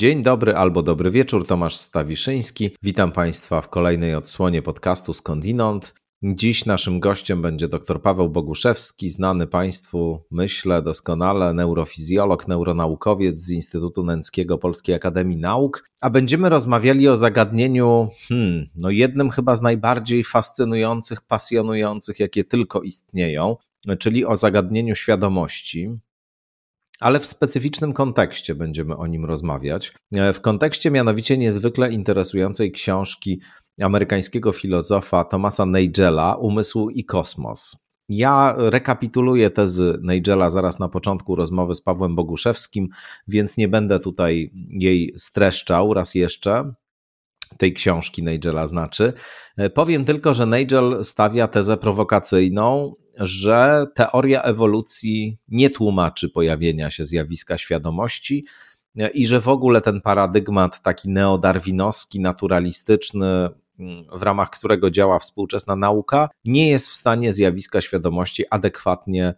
Dzień dobry albo dobry wieczór, Tomasz Stawiszyński. Witam Państwa w kolejnej odsłonie podcastu Skądinąd. Dziś naszym gościem będzie dr Paweł Boguszewski, znany Państwu, myślę, doskonale neurofizjolog, neuronaukowiec z Instytutu Nęckiego Polskiej Akademii Nauk, a będziemy rozmawiali o zagadnieniu, hmm, no jednym chyba z najbardziej fascynujących, pasjonujących, jakie tylko istnieją, czyli o zagadnieniu świadomości ale w specyficznym kontekście będziemy o nim rozmawiać. E, w kontekście mianowicie niezwykle interesującej książki amerykańskiego filozofa Thomasa Nagela Umysł i kosmos. Ja rekapituluję tezy Nigela zaraz na początku rozmowy z Pawłem Boguszewskim, więc nie będę tutaj jej streszczał raz jeszcze. Tej książki Nigela znaczy. E, powiem tylko, że Nigel stawia tezę prowokacyjną, że teoria ewolucji nie tłumaczy pojawienia się zjawiska świadomości e, i że w ogóle ten paradygmat taki neodarwinowski, naturalistyczny, mm, w ramach którego działa współczesna nauka, nie jest w stanie zjawiska świadomości adekwatnie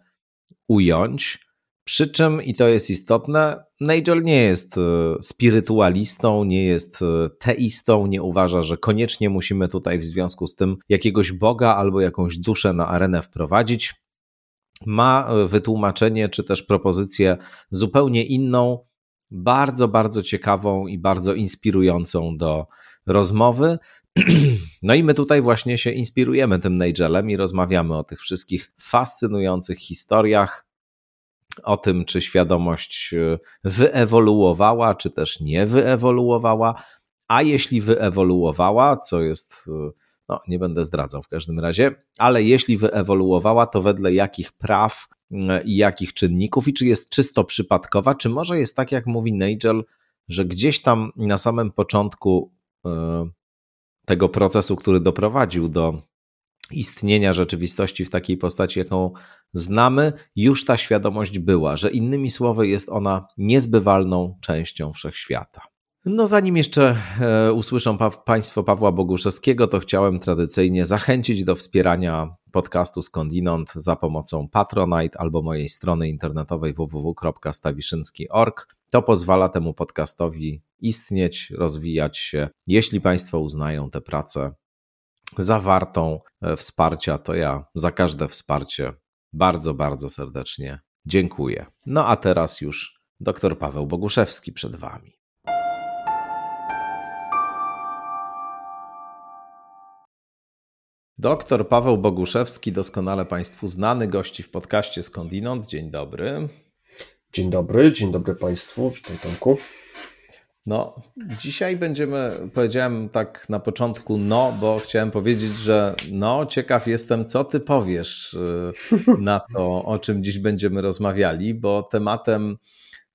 ująć. Przy czym, i to jest istotne, Nigel nie jest e, spirytualistą, nie jest e, teistą, nie uważa, że koniecznie musimy tutaj w związku z tym jakiegoś Boga albo jakąś duszę na arenę wprowadzić. Ma e, wytłumaczenie czy też propozycję zupełnie inną, bardzo, bardzo ciekawą i bardzo inspirującą do rozmowy. No i my tutaj właśnie się inspirujemy tym Nigelem i rozmawiamy o tych wszystkich fascynujących historiach, o tym, czy świadomość e, wyewoluowała, czy też nie wyewoluowała, a jeśli wyewoluowała, co jest, e, no nie będę zdradzał w każdym razie, ale jeśli wyewoluowała, to wedle jakich praw e, i jakich czynników, i czy jest czysto przypadkowa, czy może jest tak, jak mówi Nigel, że gdzieś tam na samym początku tego procesu, który doprowadził do istnienia rzeczywistości w takiej postaci, jaką znamy, już ta świadomość była, że innymi słowy jest ona niezbywalną częścią wszechświata. No, zanim jeszcze e, usłyszą pa Państwo Pawła Boguszewskiego, to chciałem tradycyjnie zachęcić do wspierania podcastu Skądinąd za pomocą Patronite albo mojej strony internetowej www.stawiszynski.org. To pozwala temu podcastowi istnieć, rozwijać się. Jeśli Państwo uznają tę pracę zawartą e, wsparcia, to ja za każde wsparcie bardzo, bardzo serdecznie dziękuję. No a teraz już dr Paweł Boguszewski przed Wami. Doktor Paweł Boguszewski, doskonale Państwu znany, gości w podcaście Skądinąd. Dzień dobry. Dzień dobry, dzień dobry Państwu, witaj Tomku. No, dzisiaj będziemy, powiedziałem tak na początku no, bo chciałem powiedzieć, że no, ciekaw jestem, co ty powiesz y, na to, o czym dziś będziemy rozmawiali, bo tematem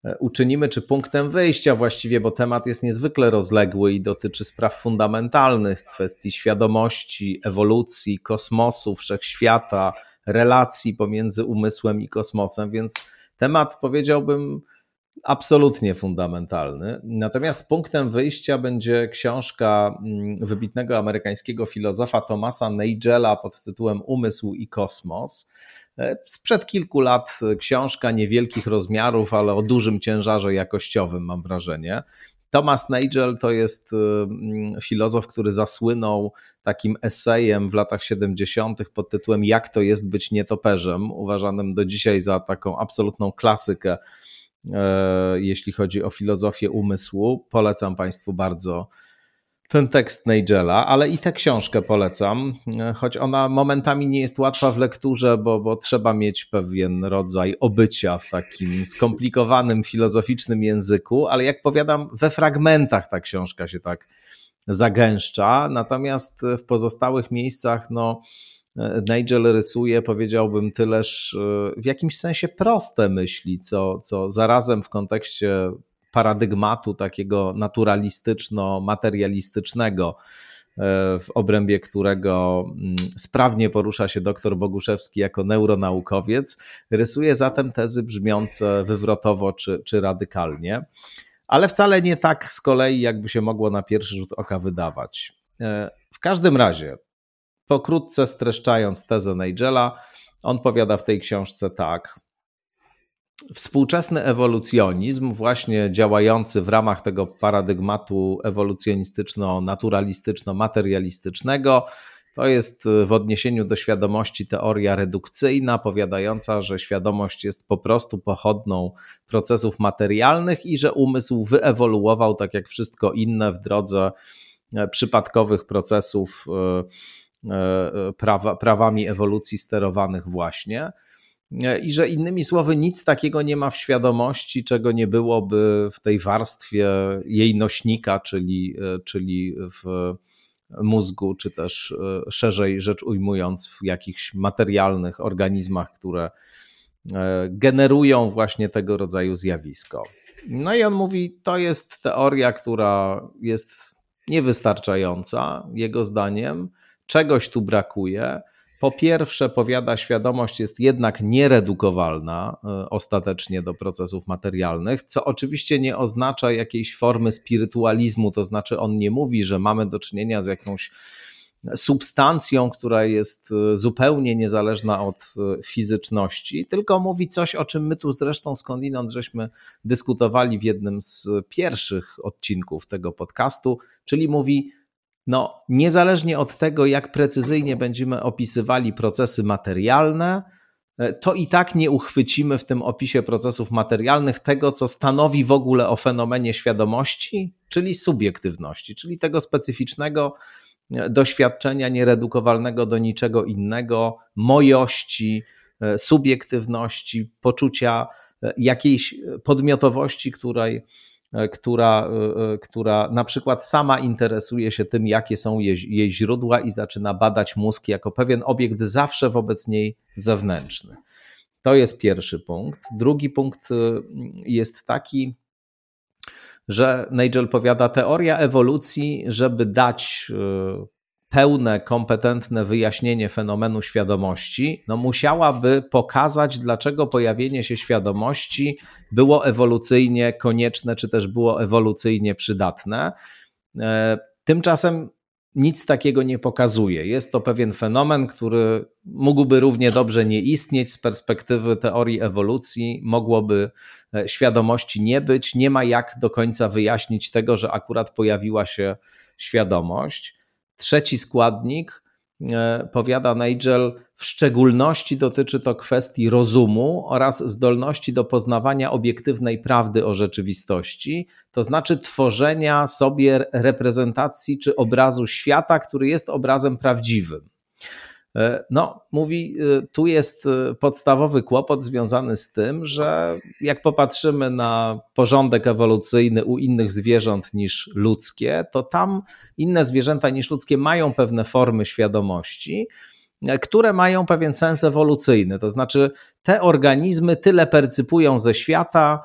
e, uczynimy, czy punktem wyjścia właściwie, bo temat jest niezwykle rozległy i dotyczy spraw fundamentalnych, kwestii świadomości, ewolucji, kosmosu, wszechświata, relacji pomiędzy umysłem i kosmosem, więc temat powiedziałbym absolutnie fundamentalny. Natomiast punktem wyjścia będzie książka mm, wybitnego amerykańskiego filozofa Thomasa Nagela pod tytułem Umysł i kosmos. E, sprzed kilku lat książka niewielkich rozmiarów, ale o dużym ciężarze jakościowym, mam wrażenie. Thomas Nagel to jest mm, filozof, który zasłynął takim esejem w latach 70. pod tytułem Jak to jest być nietoperzem, uważanym do dzisiaj za taką absolutną klasykę E, jeśli chodzi o filozofię umysłu. Polecam Państwu bardzo ten tekst Nigela, ale i tę książkę polecam, e, choć ona momentami nie jest łatwa w lekturze, bo, bo trzeba mieć pewien rodzaj obycia w takim skomplikowanym, filozoficznym języku, ale jak powiadam, we fragmentach ta książka się tak zagęszcza, natomiast w pozostałych miejscach, no Nigel rysuje, powiedziałbym, tyleż e, w jakimś sensie proste myśli, co, co zarazem w kontekście paradygmatu takiego naturalistyczno-materialistycznego, e, w obrębie którego mm, sprawnie porusza się dr Boguszewski jako neuronaukowiec, rysuje zatem tezy brzmiące wywrotowo czy, czy radykalnie, ale wcale nie tak z kolei, jakby się mogło na pierwszy rzut oka wydawać. E, w każdym razie, Pokrótce streszczając tezę Nigela, on powiada w tej książce tak. współczesny ewolucjonizm, właśnie działający w ramach tego paradygmatu ewolucjonistyczno-naturalistyczno-materialistycznego, to jest w odniesieniu do świadomości teoria redukcyjna, powiadająca, że świadomość jest po prostu pochodną procesów materialnych i że umysł wyewoluował tak jak wszystko inne w drodze e, przypadkowych procesów e, prawa, prawami ewolucji sterowanych właśnie. I że innymi słowy, nic takiego nie ma w świadomości, czego nie byłoby w tej warstwie jej nośnika, czyli, czyli w mózgu, czy też e, szerzej rzecz ujmując, w jakichś materialnych organizmach, które e, generują właśnie tego rodzaju zjawisko. No i on mówi, to jest teoria, która jest niewystarczająca, jego zdaniem, czegoś tu brakuje. Po pierwsze, powiada, świadomość jest jednak nieredukowalna e, ostatecznie do procesów materialnych, co oczywiście nie oznacza jakiejś formy spirytualizmu, to znaczy on nie mówi, że mamy do czynienia z jakąś substancją, która jest e, zupełnie niezależna od e, fizyczności, tylko mówi coś, o czym my tu zresztą skądinąd żeśmy dyskutowali w jednym z pierwszych odcinków tego podcastu, czyli mówi, no, niezależnie od tego, jak precyzyjnie będziemy opisywali procesy materialne, e, to i tak nie uchwycimy w tym opisie procesów materialnych tego, co stanowi w ogóle o fenomenie świadomości, czyli subiektywności, czyli tego specyficznego e, doświadczenia nieredukowalnego do niczego innego, mojości, e, subiektywności, poczucia jakiejś podmiotowości, której która, e, e, która na przykład sama interesuje się tym, jakie są jej, jej źródła i zaczyna badać mózg jako pewien obiekt zawsze wobec niej zewnętrzny. To jest pierwszy punkt. Drugi punkt jest taki, że Nigel powiada, teoria ewolucji, żeby dać pełne, kompetentne wyjaśnienie fenomenu świadomości, no musiałaby pokazać, dlaczego pojawienie się świadomości było ewolucyjnie konieczne, czy też było ewolucyjnie przydatne. E, tymczasem nic takiego nie pokazuje. Jest to pewien fenomen, który mógłby równie dobrze nie istnieć z perspektywy teorii ewolucji, mogłoby e, świadomości nie być. Nie ma jak do końca wyjaśnić tego, że akurat pojawiła się świadomość. Trzeci składnik, e, powiada Nigel, w szczególności dotyczy to kwestii rozumu oraz zdolności do poznawania obiektywnej prawdy o rzeczywistości, to znaczy tworzenia sobie reprezentacji czy obrazu świata, który jest obrazem prawdziwym. E, no, mówi, e, tu jest e, podstawowy kłopot związany z tym, że jak popatrzymy na porządek ewolucyjny u innych zwierząt niż ludzkie, to tam inne zwierzęta niż ludzkie mają pewne formy świadomości, które mają pewien sens ewolucyjny. To znaczy, te organizmy tyle percypują ze świata,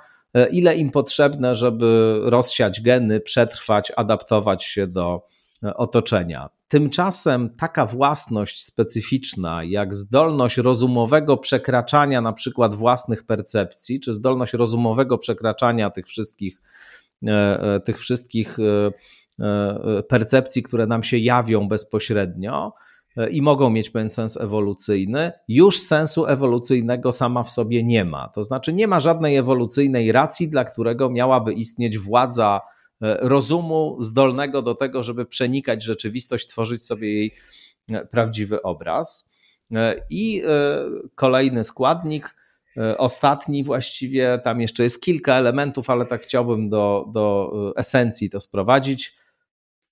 ile im potrzebne, żeby rozsiać geny, przetrwać, adaptować się do otoczenia. Tymczasem taka własność specyficzna, jak zdolność rozumowego przekraczania na przykład własnych percepcji, czy zdolność rozumowego przekraczania tych wszystkich, e, e, tych wszystkich e, percepcji, które nam się jawią bezpośrednio i mogą mieć pewien sens ewolucyjny, już sensu ewolucyjnego sama w sobie nie ma. To znaczy, nie ma żadnej ewolucyjnej racji, dla którego miałaby istnieć władza rozumu zdolnego do tego, żeby przenikać rzeczywistość, tworzyć sobie jej e, prawdziwy obraz. E, I kolejny składnik, ostatni właściwie, tam jeszcze jest kilka elementów, ale tak chciałbym do, do esencji to sprowadzić.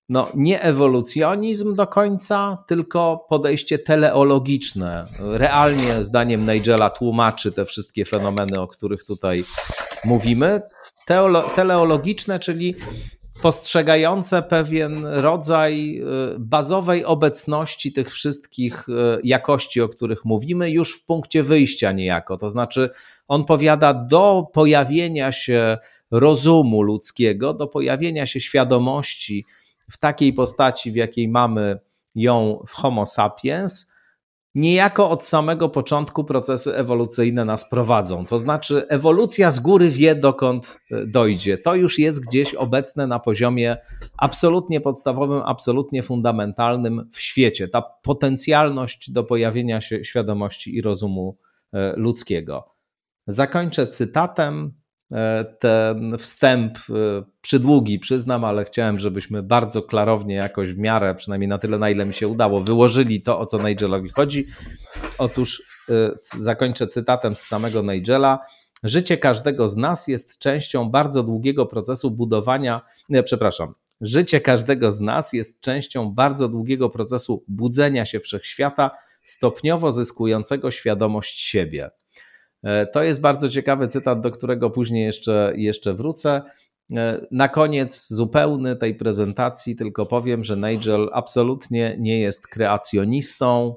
No, nie ewolucjonizm do końca, tylko podejście teleologiczne. Realnie, zdaniem Nigela, tłumaczy te wszystkie fenomeny, o których tutaj mówimy teolo, teleologiczne, czyli postrzegające pewien rodzaj y, bazowej obecności tych wszystkich y, jakości, o których mówimy, już w punkcie wyjścia niejako. To znaczy, on powiada, do pojawienia się rozumu ludzkiego, do pojawienia się świadomości w takiej postaci, w jakiej mamy ją w Homo sapiens, niejako od samego początku procesy ewolucyjne nas prowadzą. To znaczy, ewolucja z góry wie, dokąd e, dojdzie. To już jest gdzieś obecne na poziomie absolutnie podstawowym, absolutnie fundamentalnym w świecie. Ta potencjalność do pojawienia się świadomości i rozumu e, ludzkiego. Zakończę cytatem. Ten wstęp e, przydługi, przyznam, ale chciałem, żebyśmy bardzo klarownie, jakoś w miarę, przynajmniej na tyle, na ile mi się udało, wyłożyli to, o co Nigelowi chodzi. Otóż zakończę cytatem z samego Nigela. Życie każdego z nas jest częścią bardzo długiego procesu budowania, nie, przepraszam, życie każdego z nas jest częścią bardzo długiego procesu budzenia się wszechświata, stopniowo zyskującego świadomość siebie. E, to jest bardzo ciekawy cytat, do którego później jeszcze, jeszcze wrócę. E, na koniec zupełny tej prezentacji tylko powiem, że Nigel absolutnie nie jest kreacjonistą,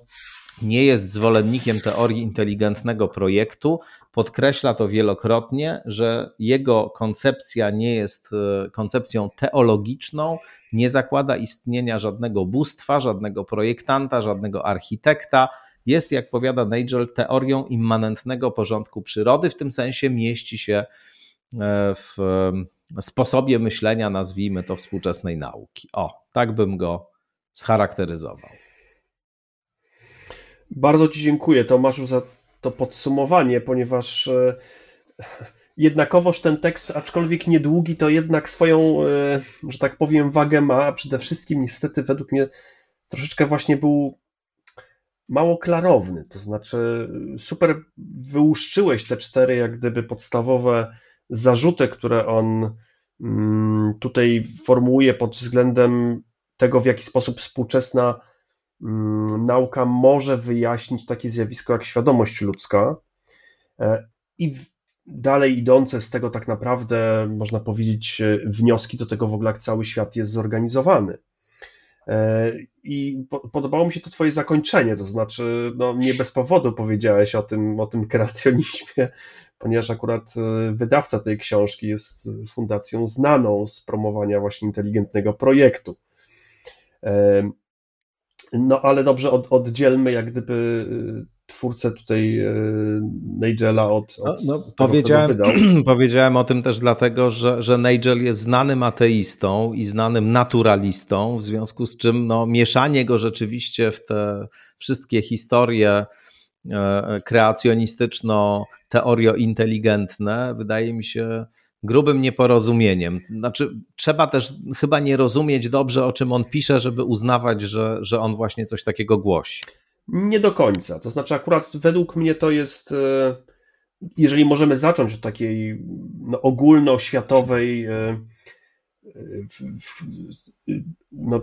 nie jest zwolennikiem teorii inteligentnego projektu. Podkreśla to wielokrotnie, że jego koncepcja nie jest e, koncepcją teologiczną, nie zakłada istnienia żadnego bóstwa, żadnego projektanta, żadnego architekta. Jest, jak powiada Nigel, teorią immanentnego porządku przyrody, w tym sensie mieści się e, w sposobie myślenia, nazwijmy to, współczesnej nauki. O, tak bym go scharakteryzował. Bardzo Ci dziękuję, Tomaszu, za to podsumowanie, ponieważ e, jednakowoż ten tekst, aczkolwiek niedługi, to jednak swoją, e, że tak powiem, wagę ma, a przede wszystkim niestety według mnie troszeczkę właśnie był mało klarowny. To znaczy, super wyłuszczyłeś te cztery, jak gdyby podstawowe zarzuty, które on mm, tutaj formułuje pod względem tego, w jaki sposób współczesna Mm, nauka może wyjaśnić takie zjawisko jak świadomość ludzka e, i dalej idące z tego tak naprawdę, można powiedzieć, e, wnioski do tego w ogóle, jak cały świat jest zorganizowany. E, I podobało mi się to Twoje zakończenie, to znaczy, no nie bez powodu powiedziałeś o tym, o tym kreacjonizmie, ponieważ akurat wydawca tej książki jest fundacją znaną z promowania właśnie inteligentnego projektu. No ale dobrze, od, oddzielmy jak gdyby twórcę tutaj y, Nigela od, od no, no, powiedziałem, powiedziałem o tym też dlatego, że, że Nigel jest znanym ateistą i znanym naturalistą, w związku z czym no, mieszanie go rzeczywiście w te wszystkie historie e, kreacjonistyczno-teorio-inteligentne wydaje mi się grubym nieporozumieniem. Znaczy, trzeba też chyba nie rozumieć dobrze, o czym on pisze, żeby uznawać, że, że on właśnie coś takiego głosi. Nie do końca. To znaczy, akurat według mnie to jest, e, jeżeli możemy zacząć od takiej no, ogólnoświatowej e, no,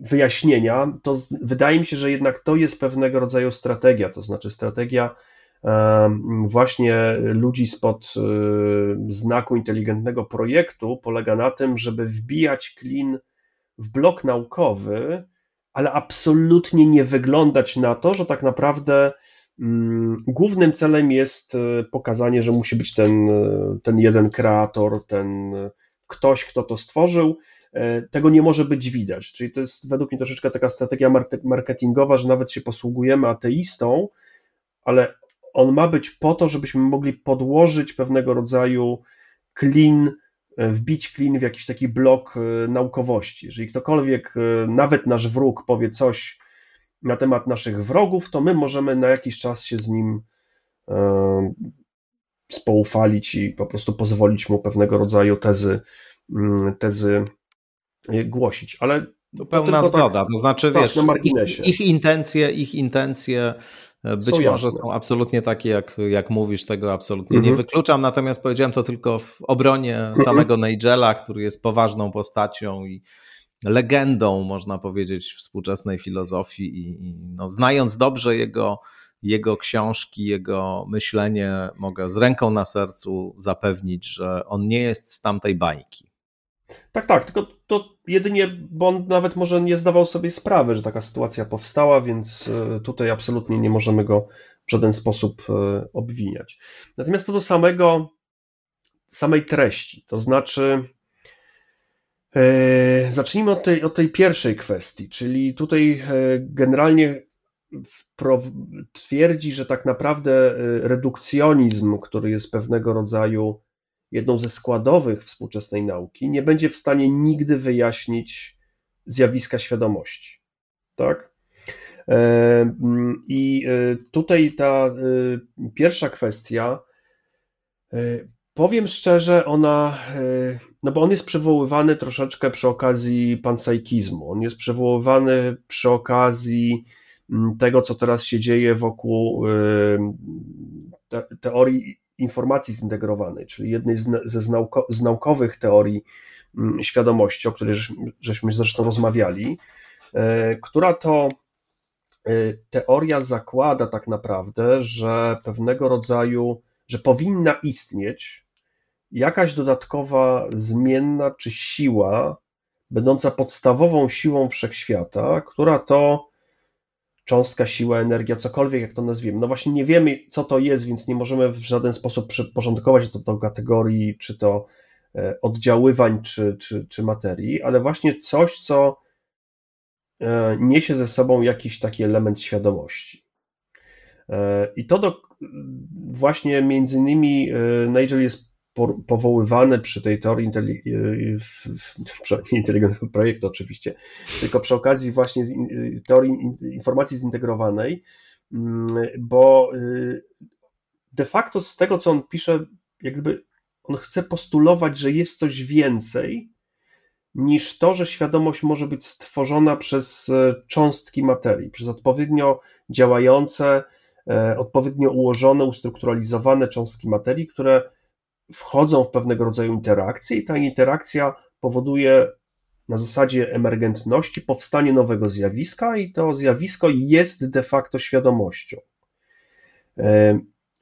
wyjaśnienia, to wydaje mi się, że jednak to jest pewnego rodzaju strategia, to znaczy strategia właśnie ludzi spod e, znaku inteligentnego projektu polega na tym, żeby wbijać klin w blok naukowy, ale absolutnie nie wyglądać na to, że tak naprawdę mm, głównym celem jest e, pokazanie, że musi być ten, e, ten jeden kreator, ten ktoś, kto to stworzył. Tego nie może być widać. Czyli to jest według mnie troszeczkę taka strategia marketingowa, że nawet się posługujemy ateistą, ale on ma być po to, żebyśmy mogli podłożyć pewnego rodzaju e, wbić klin w jakiś taki blok e, naukowości. Jeżeli ktokolwiek, e, nawet nasz wróg, powie coś na temat naszych wrogów, to my możemy na jakiś czas się z nim spoufalić i po prostu pozwolić mu pewnego rodzaju tezy, mm, tezy głosić. Ale to pełna tak- zgoda, to znaczy, tak, wiesz, ich, ich, intencje, ich intencje E, być są może są absolutnie takie, jak, jak mówisz, tego absolutnie mhm. nie wykluczam, natomiast powiedziałem to tylko w obronie mhm. samego Nigela, który jest poważną postacią i legendą, można powiedzieć, współczesnej filozofii i, i no, znając dobrze jego, jego książki, jego myślenie, mogę z ręką na sercu zapewnić, że on nie jest z tamtej bańki. Tak, tak, tylko to jedynie, bo on nawet może nie zdawał sobie sprawy, że taka sytuacja powstała, więc e, tutaj absolutnie nie możemy go w żaden sposób e, obwiniać. Natomiast co do samego, samej treści, to znaczy e, zacznijmy od tej, od tej pierwszej kwestii, czyli tutaj generalnie twierdzi, że tak naprawdę redukcjonizm, który jest pewnego rodzaju jedną ze składowych współczesnej nauki, nie będzie w stanie nigdy wyjaśnić zjawiska świadomości. Tak? E, I e, tutaj ta e, pierwsza kwestia Powiem szczerze, ona, no bo on jest przywoływany troszeczkę przy okazji panpsychizmu. On jest przywoływany przy okazji mm, tego, co teraz się dzieje wokół teorii informacji zintegrowanej, czyli jednej ze z naukowych teorii mm, świadomości, o której żeśmy zresztą rozmawiali, e, która to e, teoria zakłada tak naprawdę, że pewnego rodzaju, że powinna istnieć jakaś dodatkowa zmienna czy siła, będąca podstawową siłą wszechświata, która to cząstka, siła, energia, cokolwiek jak to nazwiemy. No właśnie nie wiemy, co to jest, więc nie możemy w żaden sposób przyporządkować to do kategorii, czy to e, oddziaływań, czy, czy, czy materii, ale właśnie coś, co e, niesie ze sobą jakiś taki element świadomości. E, I to do, właśnie między innymi Nigel jest powoływane przy tej teorii inteligentnego projektu oczywiście, tylko przy okazji właśnie teorii informacji zintegrowanej, mm, bo y, de facto z tego, co on pisze, jakby on chce postulować, że jest coś więcej niż to, że świadomość może być stworzona przez e, cząstki materii, przez odpowiednio działające, e, odpowiednio ułożone, ustrukturalizowane cząstki materii, które wchodzą w pewnego rodzaju interakcję i ta interakcja powoduje na zasadzie emergentności powstanie nowego zjawiska i to zjawisko jest de facto świadomością.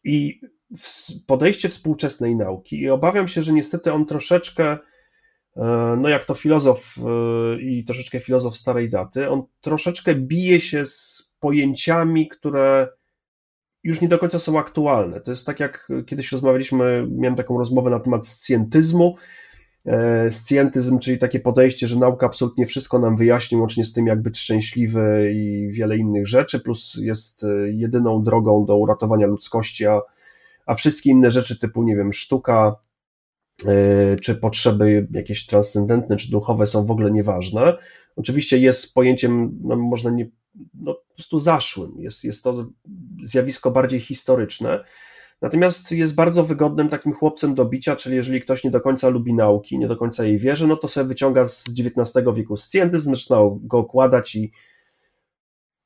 I podejście współczesnej nauki, i obawiam się, że niestety on troszeczkę, e, no jak to filozof e, i troszeczkę filozof starej daty, on troszeczkę bije się z pojęciami, które już nie do końca są aktualne. To jest tak, jak kiedyś rozmawialiśmy, miałem taką rozmowę na temat scjentyzmu. E, scjentyzm, czyli takie podejście, że nauka absolutnie wszystko nam wyjaśni, łącznie z tym, jak być szczęśliwy i wiele innych rzeczy, plus jest e, jedyną drogą do uratowania ludzkości, a, a wszystkie inne rzeczy typu, nie wiem, sztuka, e, czy potrzeby jakieś transcendentne, czy duchowe są w ogóle nieważne. Oczywiście jest pojęciem, no, można nie no, po prostu zaszłym. Jest, jest to zjawisko bardziej historyczne. Natomiast jest bardzo wygodnym takim chłopcem do bicia, czyli jeżeli ktoś nie do końca lubi nauki, nie do końca jej wierzy, no to sobie wyciąga z XIX wieku scjentyzm, zaczyna go okładać i,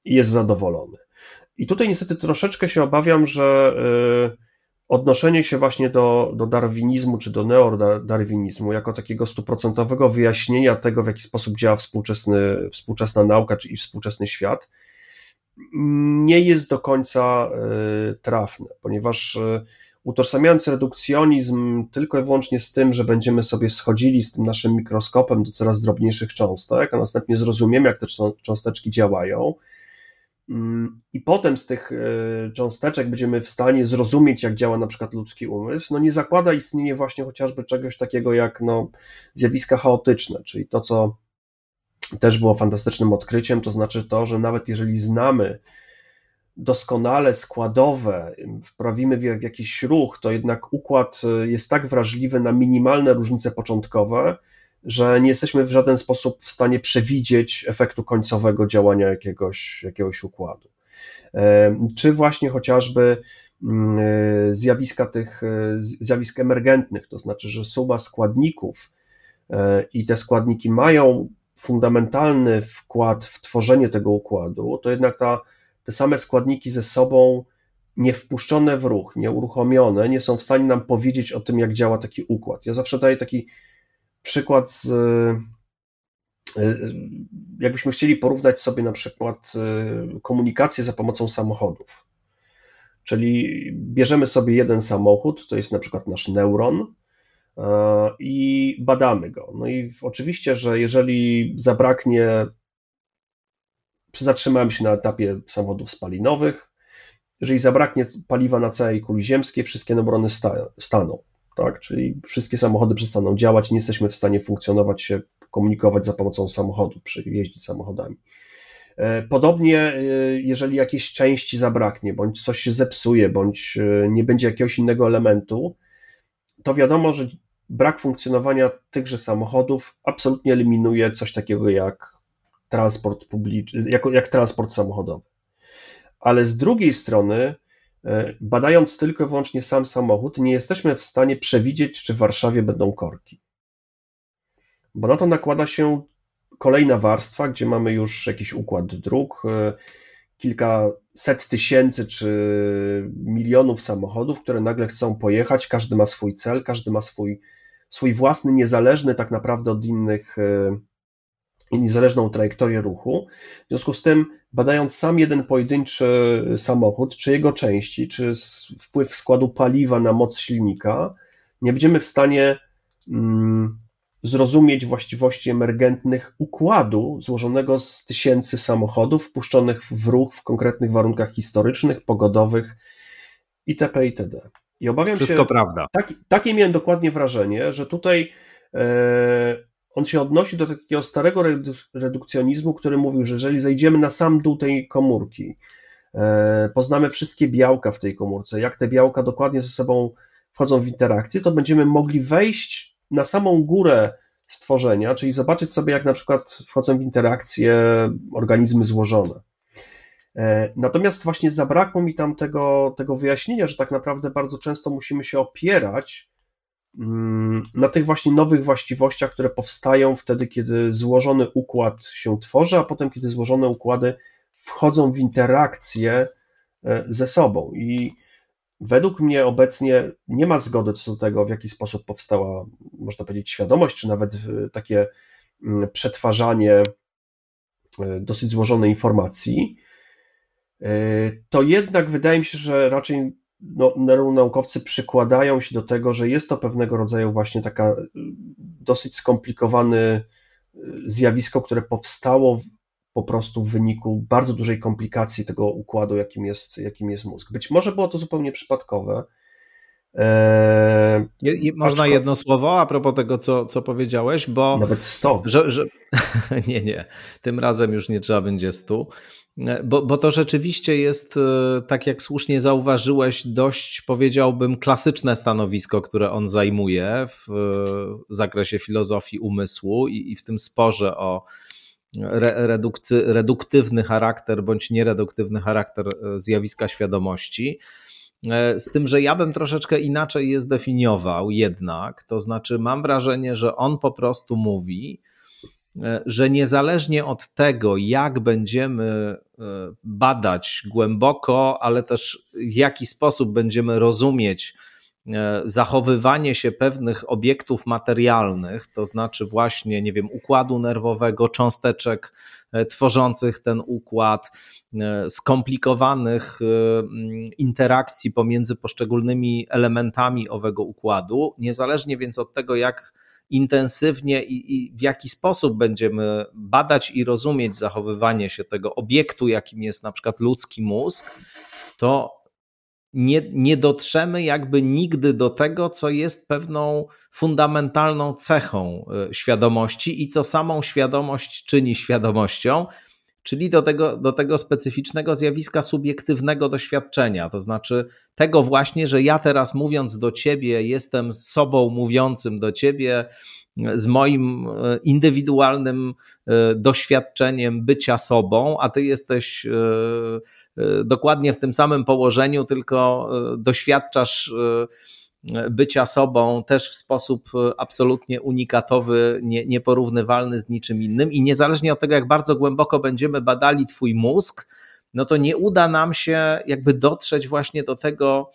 i jest zadowolony. I tutaj niestety troszeczkę się obawiam, że yy, odnoszenie się właśnie do, do darwinizmu czy do neodarwinizmu jako takiego stuprocentowego wyjaśnienia tego, w jaki sposób działa współczesny, współczesna nauka czy i współczesny świat, nie jest do końca e, trafne, ponieważ e, utożsamiając redukcjonizm tylko i wyłącznie z tym, że będziemy sobie schodzili z tym naszym mikroskopem do coraz drobniejszych cząstek, a następnie zrozumiemy, jak te cząsteczki działają, i potem z tych e, cząsteczek będziemy w stanie zrozumieć, jak działa na przykład ludzki umysł, no nie zakłada istnienie właśnie chociażby czegoś takiego jak no, zjawiska chaotyczne, czyli to, co też było fantastycznym odkryciem, to znaczy to, że nawet jeżeli znamy doskonale składowe, wprawimy w jakiś ruch, to jednak układ e, jest tak wrażliwy na minimalne różnice początkowe, że nie jesteśmy w żaden sposób w stanie przewidzieć efektu końcowego działania jakiegoś, jakiegoś układu. Czy właśnie chociażby mm, e, zjawiska tych e, zjawisk emergentnych, to znaczy, że suma składników e, i te składniki mają fundamentalny wkład w tworzenie tego układu, to jednak ta, te same składniki ze sobą nie wpuszczone w ruch, nieuruchomione, nie są w stanie nam powiedzieć o tym, jak działa taki układ. Ja zawsze daję taki przykład z. Y, y, jakbyśmy chcieli porównać sobie na przykład y, komunikację za pomocą samochodów. Czyli bierzemy sobie jeden samochód, to jest na przykład nasz neuron, i badamy go. No i oczywiście, że jeżeli zabraknie, zatrzymałem się na etapie samochodów spalinowych, jeżeli zabraknie paliwa na całej kuli ziemskiej, wszystkie neurony staną tak? Czyli wszystkie samochody przestaną działać, nie jesteśmy w stanie funkcjonować się, komunikować za pomocą samochodu, jeździć samochodami. E, podobnie, e, jeżeli jakiejś części zabraknie, bądź coś się zepsuje, bądź e, nie będzie jakiegoś innego elementu, to wiadomo, że brak funkcjonowania tychże samochodów absolutnie eliminuje coś takiego jak transport publiczny, jak, jak transport samochodowy. Ale z drugiej strony, badając tylko i wyłącznie sam samochód, nie jesteśmy w stanie przewidzieć, czy w Warszawie będą korki. Bo na to nakłada się kolejna warstwa, gdzie mamy już jakiś układ dróg, kilkaset tysięcy czy milionów samochodów, które nagle chcą pojechać. Każdy ma swój cel, każdy ma swój, swój własny, niezależny tak naprawdę od innych, e, niezależną trajektorię ruchu. W związku z tym, badając sam jeden pojedynczy samochód, czy jego części, czy wpływ składu paliwa na moc silnika, nie będziemy w stanie mm, zrozumieć właściwości emergentnych układu złożonego z tysięcy samochodów wpuszczonych w ruch w konkretnych warunkach historycznych, pogodowych itp. itd. I obawiam Wszystko się, prawda. Tak, takie miałem dokładnie wrażenie, że tutaj e, on się odnosi do takiego starego redukcjonizmu, który mówił, że jeżeli zejdziemy na sam dół tej komórki, e, poznamy wszystkie białka w tej komórce, jak te białka dokładnie ze sobą wchodzą w interakcję, to będziemy mogli wejść na samą górę stworzenia, czyli zobaczyć sobie, jak na przykład wchodzą w interakcje organizmy złożone. E, natomiast właśnie zabrakło mi tam tego, tego wyjaśnienia, że tak naprawdę bardzo często musimy się opierać na tych właśnie nowych właściwościach, które powstają wtedy, kiedy złożony układ się tworzy, a potem, kiedy złożone układy wchodzą w interakcje e, ze sobą. I Według mnie obecnie nie ma zgody co do tego, w jaki sposób powstała, można powiedzieć, świadomość, czy nawet takie mm, przetwarzanie e, dosyć złożonej informacji. E, to jednak wydaje mi się, że raczej no, naukowcy przykładają się do tego, że jest to pewnego rodzaju właśnie taka dosyć skomplikowane zjawisko, które powstało po prostu w wyniku bardzo dużej komplikacji tego układu, jakim jest, jakim jest mózg. Być może było to zupełnie przypadkowe. Eee, Można jedno słowo a propos tego, co, co powiedziałeś, bo. Nawet sto. Że, że... nie, nie. Tym razem już nie trzeba będzie stu. E, bo, bo to rzeczywiście jest, e, tak jak słusznie zauważyłeś, dość powiedziałbym klasyczne stanowisko, które on zajmuje w zakresie filozofii umysłu i, i w tym sporze o redukcy, reduktywny charakter bądź niereduktywny charakter e, zjawiska świadomości. E, z tym, że ja bym troszeczkę inaczej je zdefiniował jednak, to znaczy mam wrażenie, że on po prostu mówi, e, że niezależnie od tego, jak będziemy badać głęboko, ale też w jaki sposób będziemy rozumieć E, zachowywanie się pewnych obiektów materialnych, to znaczy właśnie, nie wiem, układu nerwowego, cząsteczek e, tworzących ten układ, e, skomplikowanych interakcji pomiędzy poszczególnymi elementami owego układu, niezależnie więc od tego, jak intensywnie i, i, w jaki sposób będziemy badać i rozumieć zachowywanie się tego obiektu, jakim jest na przykład ludzki mózg, to nie, nie dotrzemy jakby nigdy do tego, co jest pewną fundamentalną cechą e, świadomości i co samą świadomość czyni świadomością, czyli do tego, do tego specyficznego zjawiska subiektywnego doświadczenia. To znaczy tego właśnie, że ja teraz mówiąc do ciebie, jestem sobą mówiącym do ciebie, z moim e, indywidualnym e, doświadczeniem bycia sobą, a ty jesteś e, dokładnie w tym samym położeniu, tylko doświadczasz bycia sobą też w sposób absolutnie unikatowy, nie, nieporównywalny z niczym innym. I niezależnie od tego, jak bardzo głęboko będziemy badali Twój mózg, no to nie uda nam się jakby dotrzeć właśnie do tego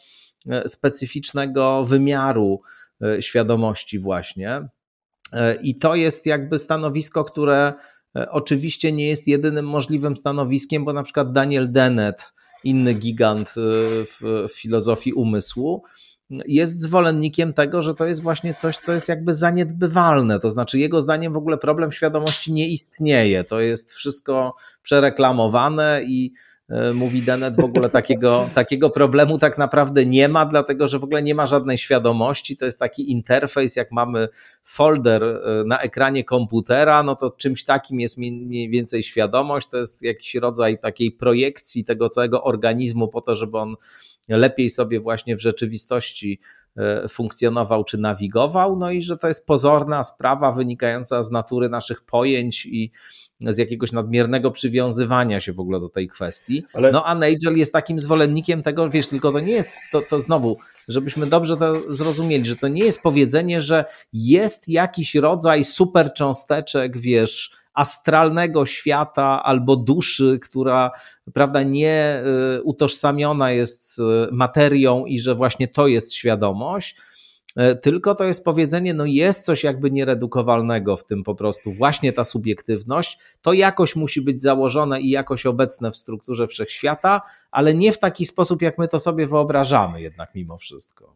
specyficznego wymiaru świadomości, właśnie. E, I to jest jakby stanowisko, które e, oczywiście nie jest jedynym możliwym stanowiskiem, bo na przykład Daniel Dennett, inny gigant e, w filozofii umysłu, jest zwolennikiem tego, że to jest właśnie coś, co jest jakby zaniedbywalne. To znaczy, jego zdaniem w ogóle problem świadomości nie istnieje. To jest wszystko przereklamowane i mówi Dennett, w ogóle takiego, takiego problemu tak naprawdę nie ma, dlatego że w ogóle nie ma żadnej świadomości. To jest taki interfejs, jak mamy folder e, na ekranie komputera, no to czymś takim jest mniej więcej świadomość. To jest jakiś rodzaj takiej projekcji tego całego organizmu po to, żeby on lepiej sobie właśnie w rzeczywistości e, funkcjonował czy nawigował, no i że to jest pozorna sprawa wynikająca z natury naszych pojęć i z jakiegoś nadmiernego przywiązywania się w ogóle do tej kwestii. Ale... No a Nigel jest takim zwolennikiem tego, wiesz, tylko to nie jest, to, to znowu, żebyśmy dobrze to zrozumieli, że to nie jest powiedzenie, że jest jakiś rodzaj super cząsteczek, wiesz, astralnego świata albo duszy, która prawda, nie y, utożsamiona jest z materią i że właśnie to jest świadomość, tylko to jest powiedzenie, no jest coś jakby nieredukowalnego w tym po prostu, właśnie ta subiektywność, to jakoś musi być założone i jakoś obecne w strukturze wszechświata, ale nie w taki sposób, jak my to sobie wyobrażamy jednak mimo wszystko.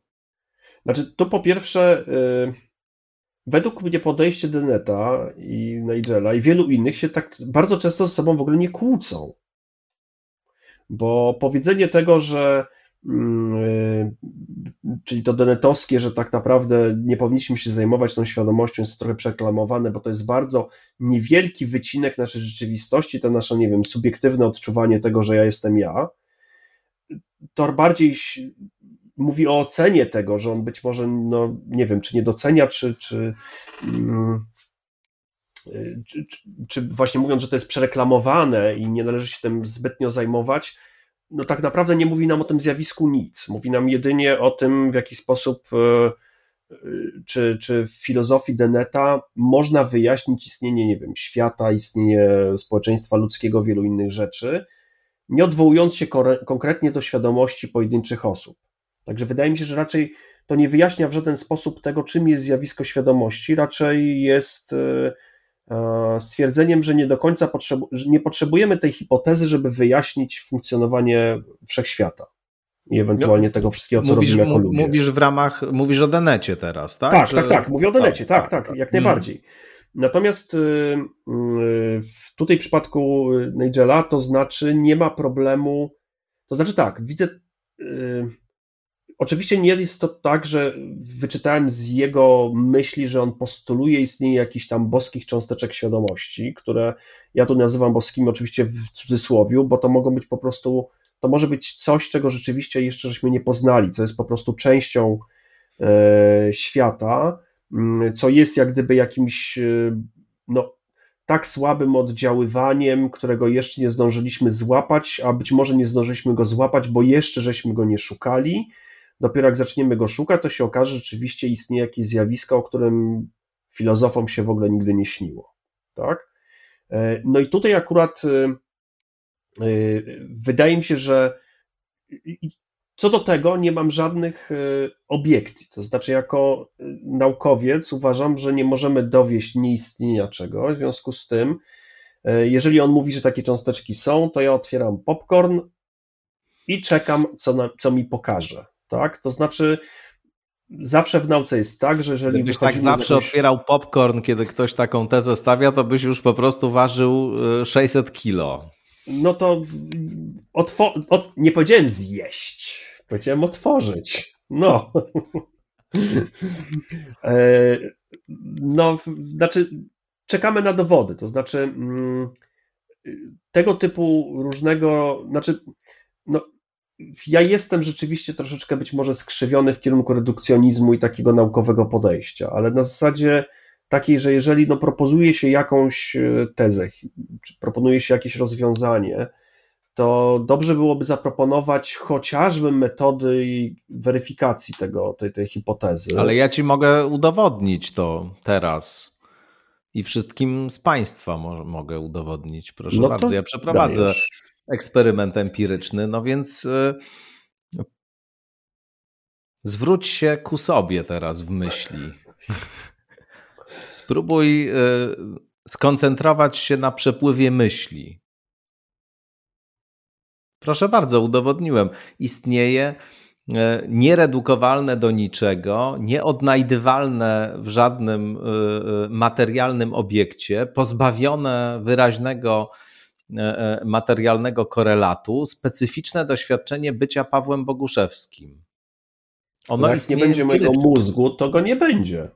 Znaczy, to po pierwsze, yy według mnie podejście Deneta i Nigela i wielu innych się tak bardzo często ze sobą w ogóle nie kłócą. Bo powiedzenie tego, że czyli to denetowskie, że tak naprawdę nie powinniśmy się zajmować tą świadomością, jest trochę przeklamowane, bo to jest bardzo niewielki wycinek naszej rzeczywistości, to nasze, nie wiem, subiektywne odczuwanie tego, że ja jestem ja, to bardziej mówi o ocenie tego, że on być może, no nie wiem, czy nie docenia, czy, czy, mm, czy, czy, właśnie mówiąc, że to jest przereklamowane i nie należy się tym zbytnio zajmować, no tak naprawdę nie mówi nam o tym zjawisku nic. Mówi nam jedynie o tym, w jaki sposób, e, czy, czy w filozofii Deneta można wyjaśnić istnienie, nie wiem, świata, istnienie społeczeństwa ludzkiego, wielu innych rzeczy, nie odwołując się konkretnie do świadomości pojedynczych osób. Także wydaje mi się, że raczej to nie wyjaśnia w żaden sposób tego, czym jest zjawisko świadomości, raczej jest e, e, stwierdzeniem, że nie do końca potrzebu nie potrzebujemy tej hipotezy, żeby wyjaśnić funkcjonowanie wszechświata i ewentualnie no, tego wszystkiego, co mówisz, robimy jako ludzie. Mówisz w ramach, mówisz o Denecie teraz, tak? Tak, tak, tak, mówię o Denecie, tak, tak, tak, tak jak najbardziej. Hmm. Natomiast y, y, tutaj w przypadku Nigela to znaczy nie ma problemu, to znaczy tak, widzę y, Oczywiście nie jest to tak, że wyczytałem z jego myśli, że on postuluje istnienie jakichś tam boskich cząsteczek świadomości, które ja tu nazywam boskimi oczywiście w cudzysłowie, bo to mogą być po prostu, to może być coś, czego rzeczywiście jeszcze żeśmy nie poznali, co jest po prostu częścią e, świata, mm, co jest jak gdyby jakimś e, no, tak słabym oddziaływaniem, którego jeszcze nie zdążyliśmy złapać, a być może nie zdążyliśmy go złapać, bo jeszcze żeśmy go nie szukali Dopiero jak zaczniemy go szukać, to się okaże, że rzeczywiście istnieje jakieś zjawisko, o którym filozofom się w ogóle nigdy nie śniło. Tak? E, no i tutaj akurat e, e, wydaje mi się, że co do tego nie mam żadnych obiekcji. To znaczy, jako naukowiec uważam, że nie możemy dowieść nieistnienia czegoś. W związku z tym, jeżeli on mówi, że takie cząsteczki są, to ja otwieram popcorn i czekam, co, na, co mi pokaże tak? To znaczy, zawsze w nauce jest tak, że jeżeli. Gdybyś tak zawsze otwierał popcorn, kiedy ktoś taką tezę stawia, to byś już po prostu ważył 600 e, kilo. No to otwo... Ot... nie powiedziałem zjeść, powiedziałem otworzyć. No. E, no, znaczy, czekamy na dowody, to znaczy mm, tego typu różnego, znaczy, no, ja jestem rzeczywiście troszeczkę być może skrzywiony w kierunku redukcjonizmu i takiego naukowego podejścia, ale na zasadzie takiej, że jeżeli no, proponuje się jakąś e, tezę, czy proponuje się jakieś rozwiązanie, to dobrze byłoby zaproponować chociażby metody weryfikacji tego, tej, tej hipotezy. Ale ja ci mogę udowodnić to teraz. I wszystkim z Państwa mo mogę udowodnić. Proszę no bardzo, ja przeprowadzę dajesz eksperyment empiryczny, no więc y, zwróć się ku sobie teraz w myśli. Spróbuj y, skoncentrować się na przepływie myśli. Proszę bardzo, udowodniłem. Istnieje y, nieredukowalne do niczego, nieodnajdywalne w żadnym materialnym obiekcie, pozbawione wyraźnego materialnego korelatu specyficzne doświadczenie bycia Pawłem Boguszewskim. Ono no jak nie będzie mojego mózgu, to go nie będzie.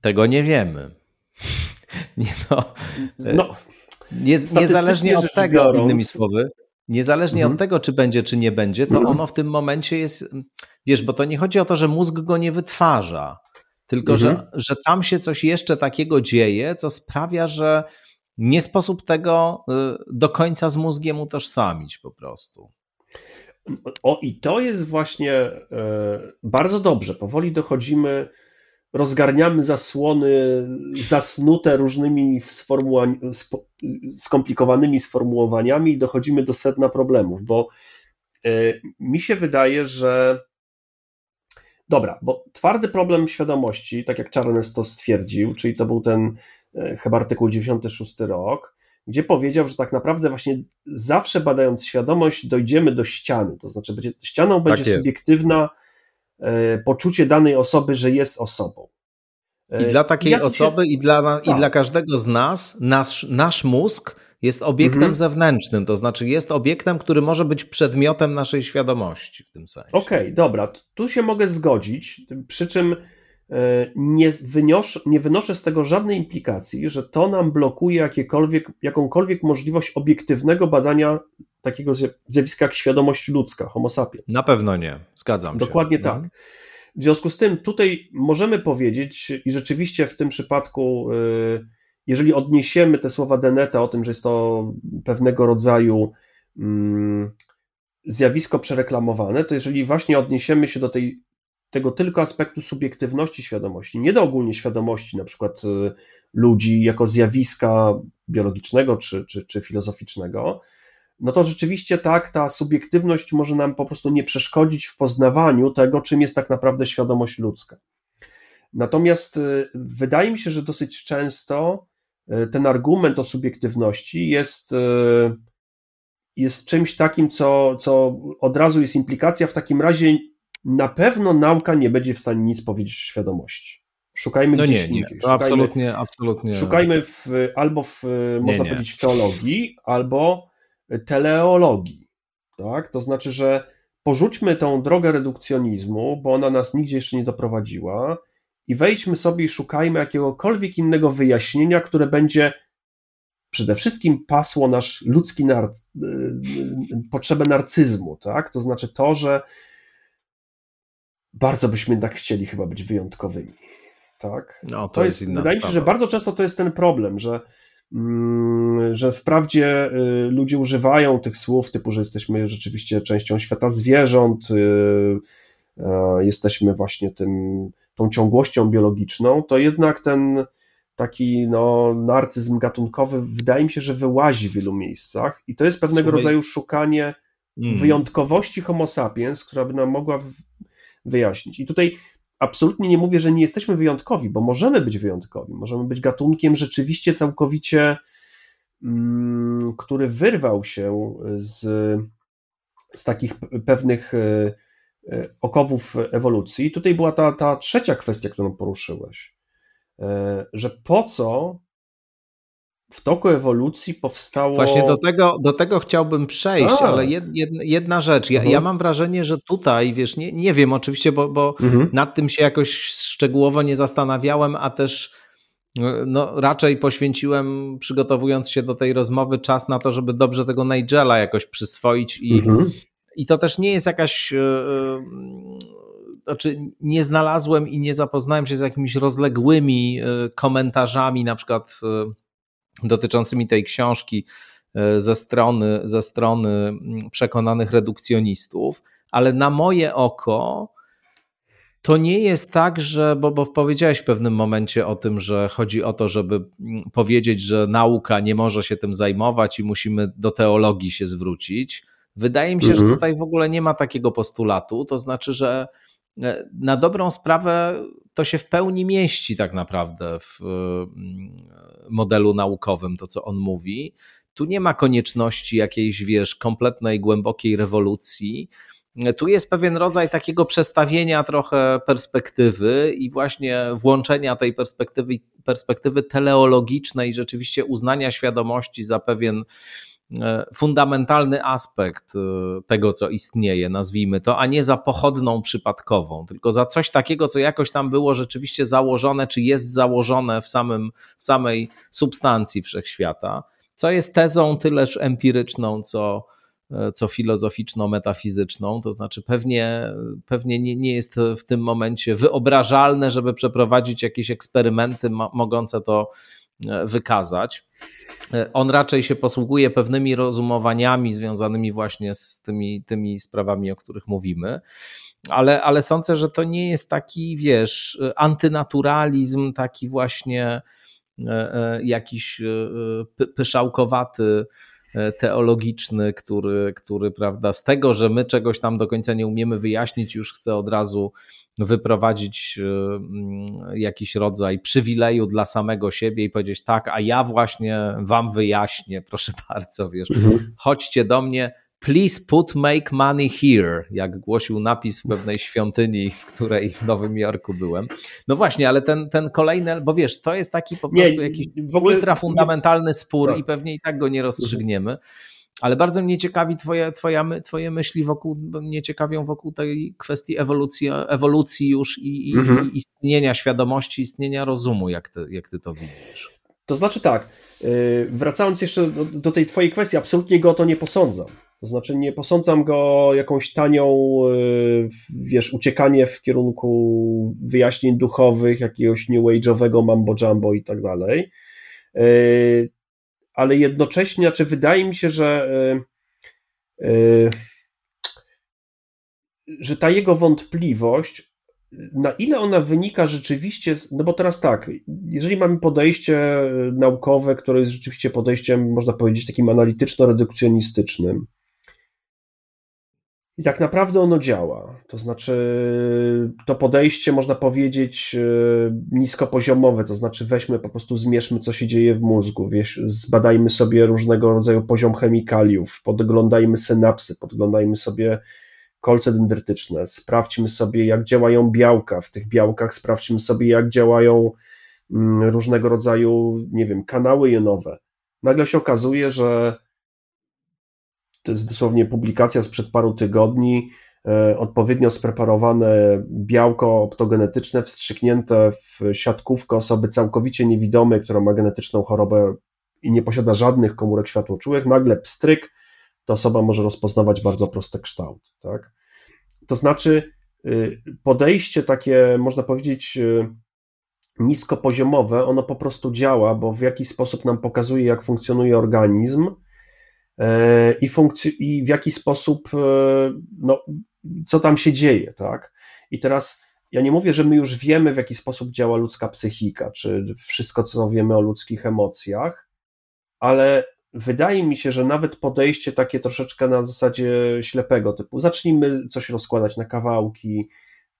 Tego nie wiemy. nie no, e, no nie, niezależnie od tego, biorąc... innymi słowy, niezależnie mhm. od tego, czy będzie, czy nie będzie, to ono w tym momencie jest, wiesz, bo to nie chodzi o to, że mózg go nie wytwarza, tylko mhm. że, że tam się coś jeszcze takiego dzieje, co sprawia, że nie sposób tego do końca z mózgiem utożsamić po prostu. O, i to jest właśnie e, bardzo dobrze. Powoli dochodzimy, rozgarniamy zasłony zasnute różnymi skomplikowanymi sformułowaniami i dochodzimy do sedna problemów, bo e, mi się wydaje, że dobra, bo twardy problem świadomości, tak jak Charles to stwierdził, czyli to był ten chyba artykuł 96 rok, gdzie powiedział, że tak naprawdę właśnie zawsze badając świadomość dojdziemy do ściany, to znaczy będzie, ścianą tak będzie subiektywna e, poczucie danej osoby, że jest osobą. I dla takiej osoby, się... i, dla, tak. i dla każdego z nas, nasz, nasz mózg jest obiektem mhm. zewnętrznym, to znaczy jest obiektem, który może być przedmiotem naszej świadomości w tym sensie. Okej, okay, dobra, tu się mogę zgodzić, przy czym e, nie, wynios, nie wynoszę z tego żadnej implikacji, że to nam blokuje jakiekolwiek, jakąkolwiek możliwość obiektywnego badania takiego zjawiska jak świadomość ludzka, homo sapiens. Na pewno nie, zgadzam Dokładnie się. Dokładnie tak. Mhm. W związku z tym tutaj możemy powiedzieć, i rzeczywiście w tym przypadku, y, jeżeli odniesiemy te słowa Deneta o tym, że jest to pewnego rodzaju mm, zjawisko przereklamowane, to jeżeli właśnie odniesiemy się do tej, tego tylko aspektu subiektywności świadomości, nie do ogólnie świadomości, na przykład y, ludzi jako zjawiska biologicznego czy, czy, czy filozoficznego, no to rzeczywiście tak, ta subiektywność może nam po prostu nie przeszkodzić w poznawaniu tego, czym jest tak naprawdę świadomość ludzka. Natomiast y, wydaje mi się, że dosyć często y, ten argument o subiektywności jest, jest czymś takim, co, co od razu jest implikacja. W takim razie na pewno nauka nie będzie w stanie nic powiedzieć o świadomości. Szukajmy no gdzieś nie, nie. Szukajmy, absolutnie, absolutnie. Szukajmy w, albo w, nie, można nie. powiedzieć, w teologii, albo teleologii. Tak? To znaczy, że porzućmy tą drogę redukcjonizmu, bo ona nas nigdzie jeszcze nie doprowadziła, i wejdźmy sobie i szukajmy jakiegokolwiek innego wyjaśnienia, które będzie przede wszystkim pasło nasz ludzki nar y, y, potrzebę narcyzmu, tak? To znaczy to, że bardzo byśmy jednak chcieli chyba być wyjątkowymi, tak? No, to, to jest, jest inna Wydaje mi się, że bardzo często to jest ten problem, że Mm, że wprawdzie y, ludzie używają tych słów typu, że jesteśmy rzeczywiście częścią świata zwierząt, y, jesteśmy właśnie tym, tą ciągłością biologiczną, to jednak ten taki no, narcyzm gatunkowy wydaje mi się, że wyłazi w wielu miejscach i to jest pewnego Słuchaj. rodzaju szukanie mm. wyjątkowości homo sapiens, która by nam mogła wyjaśnić. I tutaj absolutnie nie mówię, że nie jesteśmy wyjątkowi, bo możemy być wyjątkowi. Możemy być gatunkiem rzeczywiście całkowicie, mm, który wyrwał się z, z takich pewnych e, e, okowów ewolucji. Tutaj była ta, ta trzecia kwestia, którą poruszyłeś, e, że po co w toku ewolucji powstało. Właśnie do tego, do tego chciałbym przejść, A. ale jed, jed, jedna rzecz. Ja, mhm. ja, mam wrażenie, że tutaj, wiesz, nie, nie wiem oczywiście, bo, bo mhm. nad tym się jakoś szczegółowo nie zastanawiałem, a też no, raczej poświęciłem, przygotowując się do tej rozmowy, czas na to, żeby dobrze tego Nigela jakoś przyswoić i, mhm. i to też nie jest jakaś. Yy, znaczy nie znalazłem i nie zapoznałem się z jakimiś rozległymi komentarzami, na przykład dotyczącymi tej książki e, ze strony, ze strony mm, przekonanych redukcjonistów, ale na moje oko to nie jest tak, że, bo, bo powiedziałeś w pewnym momencie o tym, że chodzi o to, żeby mm, powiedzieć, że nauka nie może się tym zajmować i musimy do teologii się zwrócić. Wydaje mi się, mhm. że tutaj w ogóle nie ma takiego postulatu. To znaczy, że na dobrą sprawę to się w pełni mieści tak naprawdę w mm, modelu naukowym, to co on mówi. Tu nie ma konieczności jakiejś, wiesz, kompletnej, głębokiej rewolucji. Tu jest pewien rodzaj takiego przestawienia trochę perspektywy i właśnie włączenia tej perspektywy, perspektywy teleologicznej, rzeczywiście uznania świadomości za pewien E, fundamentalny aspekt e, tego, co istnieje, nazwijmy to, a nie za pochodną przypadkową, tylko za coś takiego, co jakoś tam było rzeczywiście założone, czy jest założone w, samym, w samej substancji wszechświata, co jest tezą tyleż empiryczną, co, e, co filozoficzno-metafizyczną, to znaczy pewnie, pewnie nie, nie jest w tym momencie wyobrażalne, żeby przeprowadzić jakieś eksperymenty mogące to wykazać. On raczej się posługuje pewnymi rozumowaniami związanymi właśnie z tymi, tymi sprawami, o których mówimy. Ale, ale sądzę, że to nie jest taki, wiesz, antynaturalizm, taki właśnie jakiś pyszałkowaty E, teologiczny, który, który prawda, z tego, że my czegoś tam do końca nie umiemy wyjaśnić, już chce od razu wyprowadzić e, mm, jakiś rodzaj przywileju dla samego siebie i powiedzieć tak, a ja właśnie wam wyjaśnię, proszę bardzo, wiesz, mhm. chodźcie do mnie, Please put make money here, jak głosił napis w pewnej świątyni, w której w Nowym Jorku byłem. No właśnie, ale ten, ten kolejny, bo wiesz, to jest taki po prostu nie, jakiś ogóle, ultrafundamentalny spór tak. i pewnie i tak go nie rozstrzygniemy. Ale bardzo mnie ciekawi twoje, twoja, twoje myśli wokół, mnie ciekawią wokół tej kwestii ewolucji, ewolucji już i, i, mhm. i istnienia świadomości, istnienia rozumu, jak ty, jak ty to widzisz. To znaczy tak, y, wracając jeszcze do, do tej twojej kwestii, absolutnie go o to nie posądzam. To znaczy nie posądzam go jakąś tanią, y, wiesz, uciekanie w kierunku wyjaśnień duchowych, jakiegoś new age'owego mambo jumbo i tak dalej. Y, ale jednocześnie, znaczy wydaje mi się, że y, że ta jego wątpliwość, na ile ona wynika rzeczywiście, no bo teraz tak, jeżeli mamy podejście naukowe, które jest rzeczywiście podejściem, można powiedzieć, takim analityczno-redukcjonistycznym, i tak naprawdę ono działa. To znaczy, to podejście, można powiedzieć, e, niskopoziomowe, to znaczy weźmy po prostu, zmierzmy, co się dzieje w mózgu, wiesz, zbadajmy sobie różnego rodzaju poziom chemikaliów, podglądajmy synapsy, podglądajmy sobie kolce dendrytyczne, sprawdźmy sobie, jak działają białka. W tych białkach sprawdźmy sobie, jak działają mm, różnego rodzaju, nie wiem, kanały jonowe. Nagle się okazuje, że to jest dosłownie publikacja sprzed paru tygodni, e, odpowiednio spreparowane białko optogenetyczne wstrzyknięte w siatkówkę osoby całkowicie niewidomej, która ma genetyczną chorobę i nie posiada żadnych komórek światłoczułych, nagle pstryk, ta osoba może rozpoznawać bardzo prosty kształt. Tak? To znaczy y, podejście takie, można powiedzieć, y, niskopoziomowe, ono po prostu działa, bo w jakiś sposób nam pokazuje, jak funkcjonuje organizm, i, funkc- i w jaki sposób, e, no, co tam się dzieje, tak? I teraz ja nie mówię, że my już wiemy, w jaki sposób działa ludzka psychika, czy wszystko, co wiemy o ludzkich emocjach, ale wydaje mi się, że nawet podejście takie troszeczkę na zasadzie ślepego typu, zacznijmy coś rozkładać na kawałki,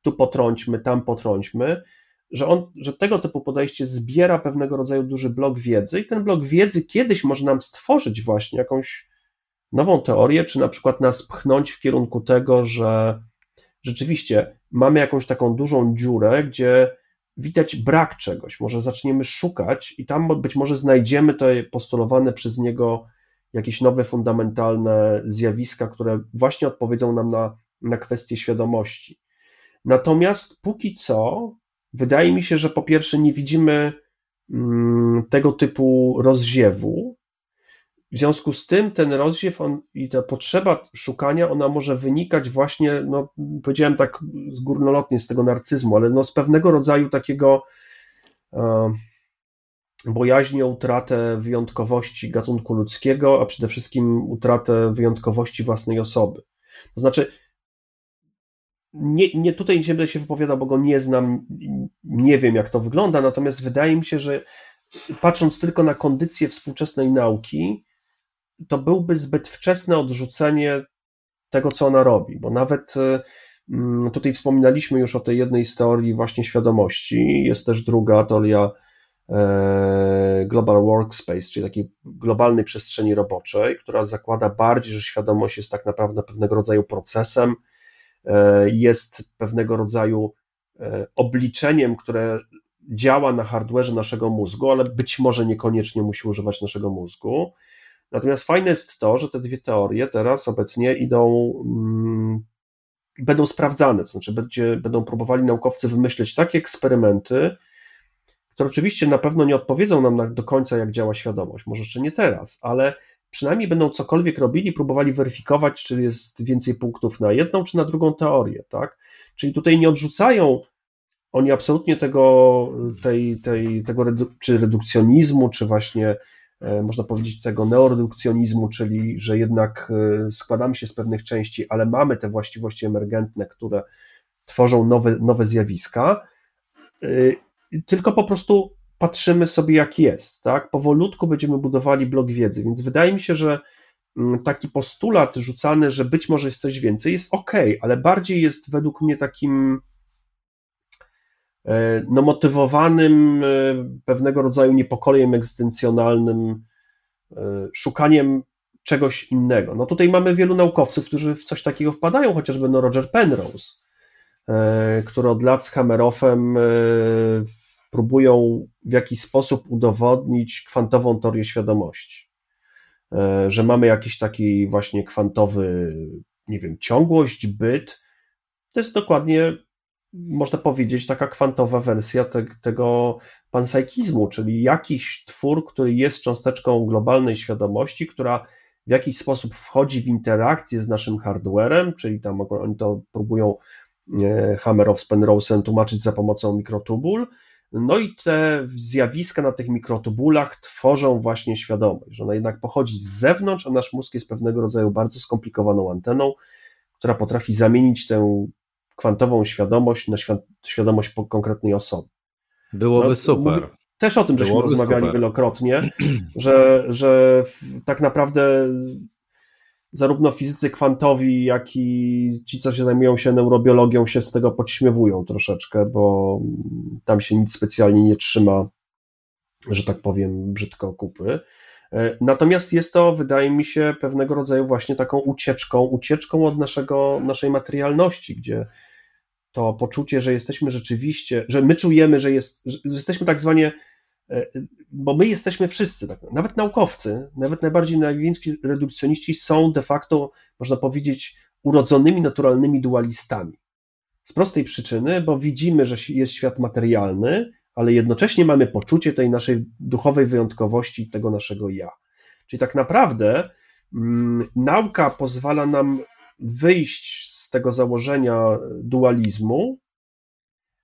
tu potrąćmy, tam potrąćmy, że, on, że tego typu podejście zbiera pewnego rodzaju duży blok wiedzy i ten blok wiedzy kiedyś może nam stworzyć właśnie jakąś nową teorię, czy na przykład nas pchnąć w kierunku tego, że rzeczywiście mamy jakąś taką dużą dziurę, gdzie widać brak czegoś. Może zaczniemy szukać i tam być może znajdziemy te postulowane przez niego jakieś nowe, fundamentalne zjawiska, które właśnie odpowiedzą nam na, na kwestię świadomości. Natomiast póki co, wydaje mi się, że po pierwsze nie widzimy mm, tego typu rozziewu, w związku z tym ten rozsiew on, i ta potrzeba szukania, ona może wynikać właśnie, no powiedziałem tak górnolotnie z tego narcyzmu, ale no z pewnego rodzaju takiego e, bojaźni o utratę wyjątkowości gatunku ludzkiego, a przede wszystkim utratę wyjątkowości własnej osoby. To znaczy, nie, nie tutaj nie będę się wypowiadał, bo go nie znam, nie wiem jak to wygląda, natomiast wydaje mi się, że patrząc tylko na kondycję współczesnej nauki, to byłby zbyt wczesne odrzucenie tego, co ona robi, bo nawet y, mm, tutaj wspominaliśmy już o tej jednej z teorii właśnie świadomości, jest też druga teoria e, Global Workspace, czyli takiej globalnej przestrzeni roboczej, która zakłada bardziej, że świadomość jest tak naprawdę pewnego rodzaju procesem, e, jest pewnego rodzaju e, obliczeniem, które działa na hardwareze naszego mózgu, ale być może niekoniecznie musi używać naszego mózgu. Natomiast fajne jest to, że te dwie teorie teraz obecnie idą, mm, będą sprawdzane, to znaczy będzie, będą próbowali naukowcy wymyśleć takie eksperymenty, które oczywiście na pewno nie odpowiedzą nam na, do końca, jak działa świadomość, może jeszcze nie teraz, ale przynajmniej będą cokolwiek robili, próbowali weryfikować, czy jest więcej punktów na jedną, czy na drugą teorię, tak? Czyli tutaj nie odrzucają oni absolutnie tego, tej, tej, tego redu czy redukcjonizmu, czy właśnie można powiedzieć, tego neoredukcjonizmu, czyli że jednak składamy się z pewnych części, ale mamy te właściwości emergentne, które tworzą nowe, nowe zjawiska, tylko po prostu patrzymy sobie, jak jest, tak? Powolutku będziemy budowali blok wiedzy, więc wydaje mi się, że mm, taki postulat rzucany, że być może jest coś więcej, jest ok, ale bardziej jest według mnie takim e, no, motywowanym e, pewnego rodzaju niepokojem egzystencjonalnym, e, szukaniem czegoś innego. No tutaj mamy wielu naukowców, którzy w coś takiego wpadają, chociażby no Roger Penrose, który od lat z Hameroffem próbują w jakiś sposób udowodnić kwantową teorię świadomości. E, że mamy jakiś taki właśnie kwantowy, nie wiem, ciągłość, byt. To jest dokładnie, można powiedzieć, taka kwantowa wersja te, tego panpsychizmu, czyli jakiś twór, który jest cząsteczką globalnej świadomości, która w jakiś sposób wchodzi w interakcję z naszym hardwarem, czyli tam oni to próbują e, Hammerow z Penrose'em tłumaczyć za pomocą mikrotubul, no i te zjawiska na tych mikrotubulach tworzą właśnie świadomość, że ona jednak pochodzi z zewnątrz, a nasz mózg jest pewnego rodzaju bardzo skomplikowaną anteną, która potrafi zamienić tę kwantową świadomość na świadomość konkretnej osoby. Byłoby no, super. Też o tym żeśmy Byłoby rozmawiali super. wielokrotnie, że, że tak naprawdę zarówno fizycy kwantowi, jak i ci, co się zajmują się neurobiologią, się z tego podśmiewują troszeczkę, bo tam się nic specjalnie nie trzyma, że tak powiem, brzydko kupy. E, natomiast jest to, wydaje mi się, pewnego rodzaju właśnie taką ucieczką, ucieczką od naszego, naszej materialności, gdzie to poczucie, że jesteśmy rzeczywiście, że my czujemy, że, jest, że jesteśmy tak zwanie E, bo my jesteśmy wszyscy, tak, nawet naukowcy, nawet najbardziej najwięksi redukcjoniści są de facto, można powiedzieć, urodzonymi naturalnymi dualistami. Z prostej przyczyny, bo widzimy, że jest świat materialny, ale jednocześnie mamy poczucie tej naszej duchowej wyjątkowości, tego naszego ja. Czyli tak naprawdę mm, nauka pozwala nam wyjść z tego założenia dualizmu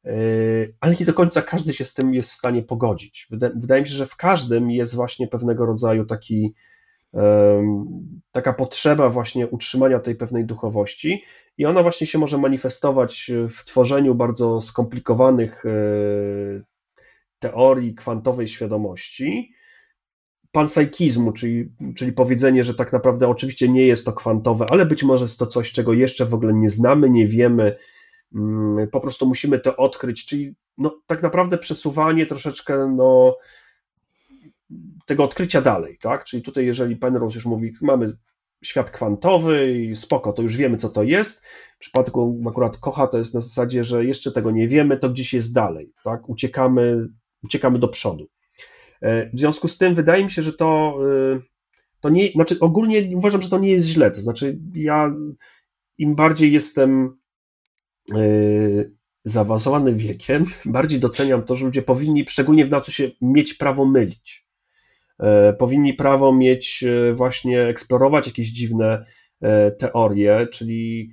Yy, ale nie do końca każdy się z tym jest w stanie pogodzić. Wydaje mi się, że w każdym jest właśnie pewnego rodzaju taki, taka potrzeba właśnie utrzymania tej pewnej duchowości i ona właśnie się może manifestować w tworzeniu bardzo skomplikowanych yy, teorii kwantowej świadomości, panpsychizmu, czyli, czyli powiedzenie, że tak naprawdę oczywiście nie jest to kwantowe, ale być może jest to coś, czego jeszcze w ogóle nie znamy, nie wiemy, Mm, po prostu musimy to odkryć, czyli no, tak naprawdę przesuwanie troszeczkę no, tego odkrycia dalej, tak? Czyli tutaj, jeżeli Penrose już mówi, mamy świat kwantowy i spoko, to już wiemy, co to jest. W przypadku akurat Kocha to jest na zasadzie, że jeszcze tego nie wiemy, to gdzieś jest dalej, tak? Uciekamy, uciekamy do przodu. E, w związku z tym wydaje mi się, że to, e, to nie, znaczy ogólnie uważam, że to nie jest źle, to znaczy ja im bardziej jestem Y, zaawansowanym wiekiem, bardziej doceniam to, że ludzie powinni, szczególnie w na co się, mieć prawo mylić. E, powinni prawo mieć e, właśnie eksplorować jakieś dziwne e, teorie, czyli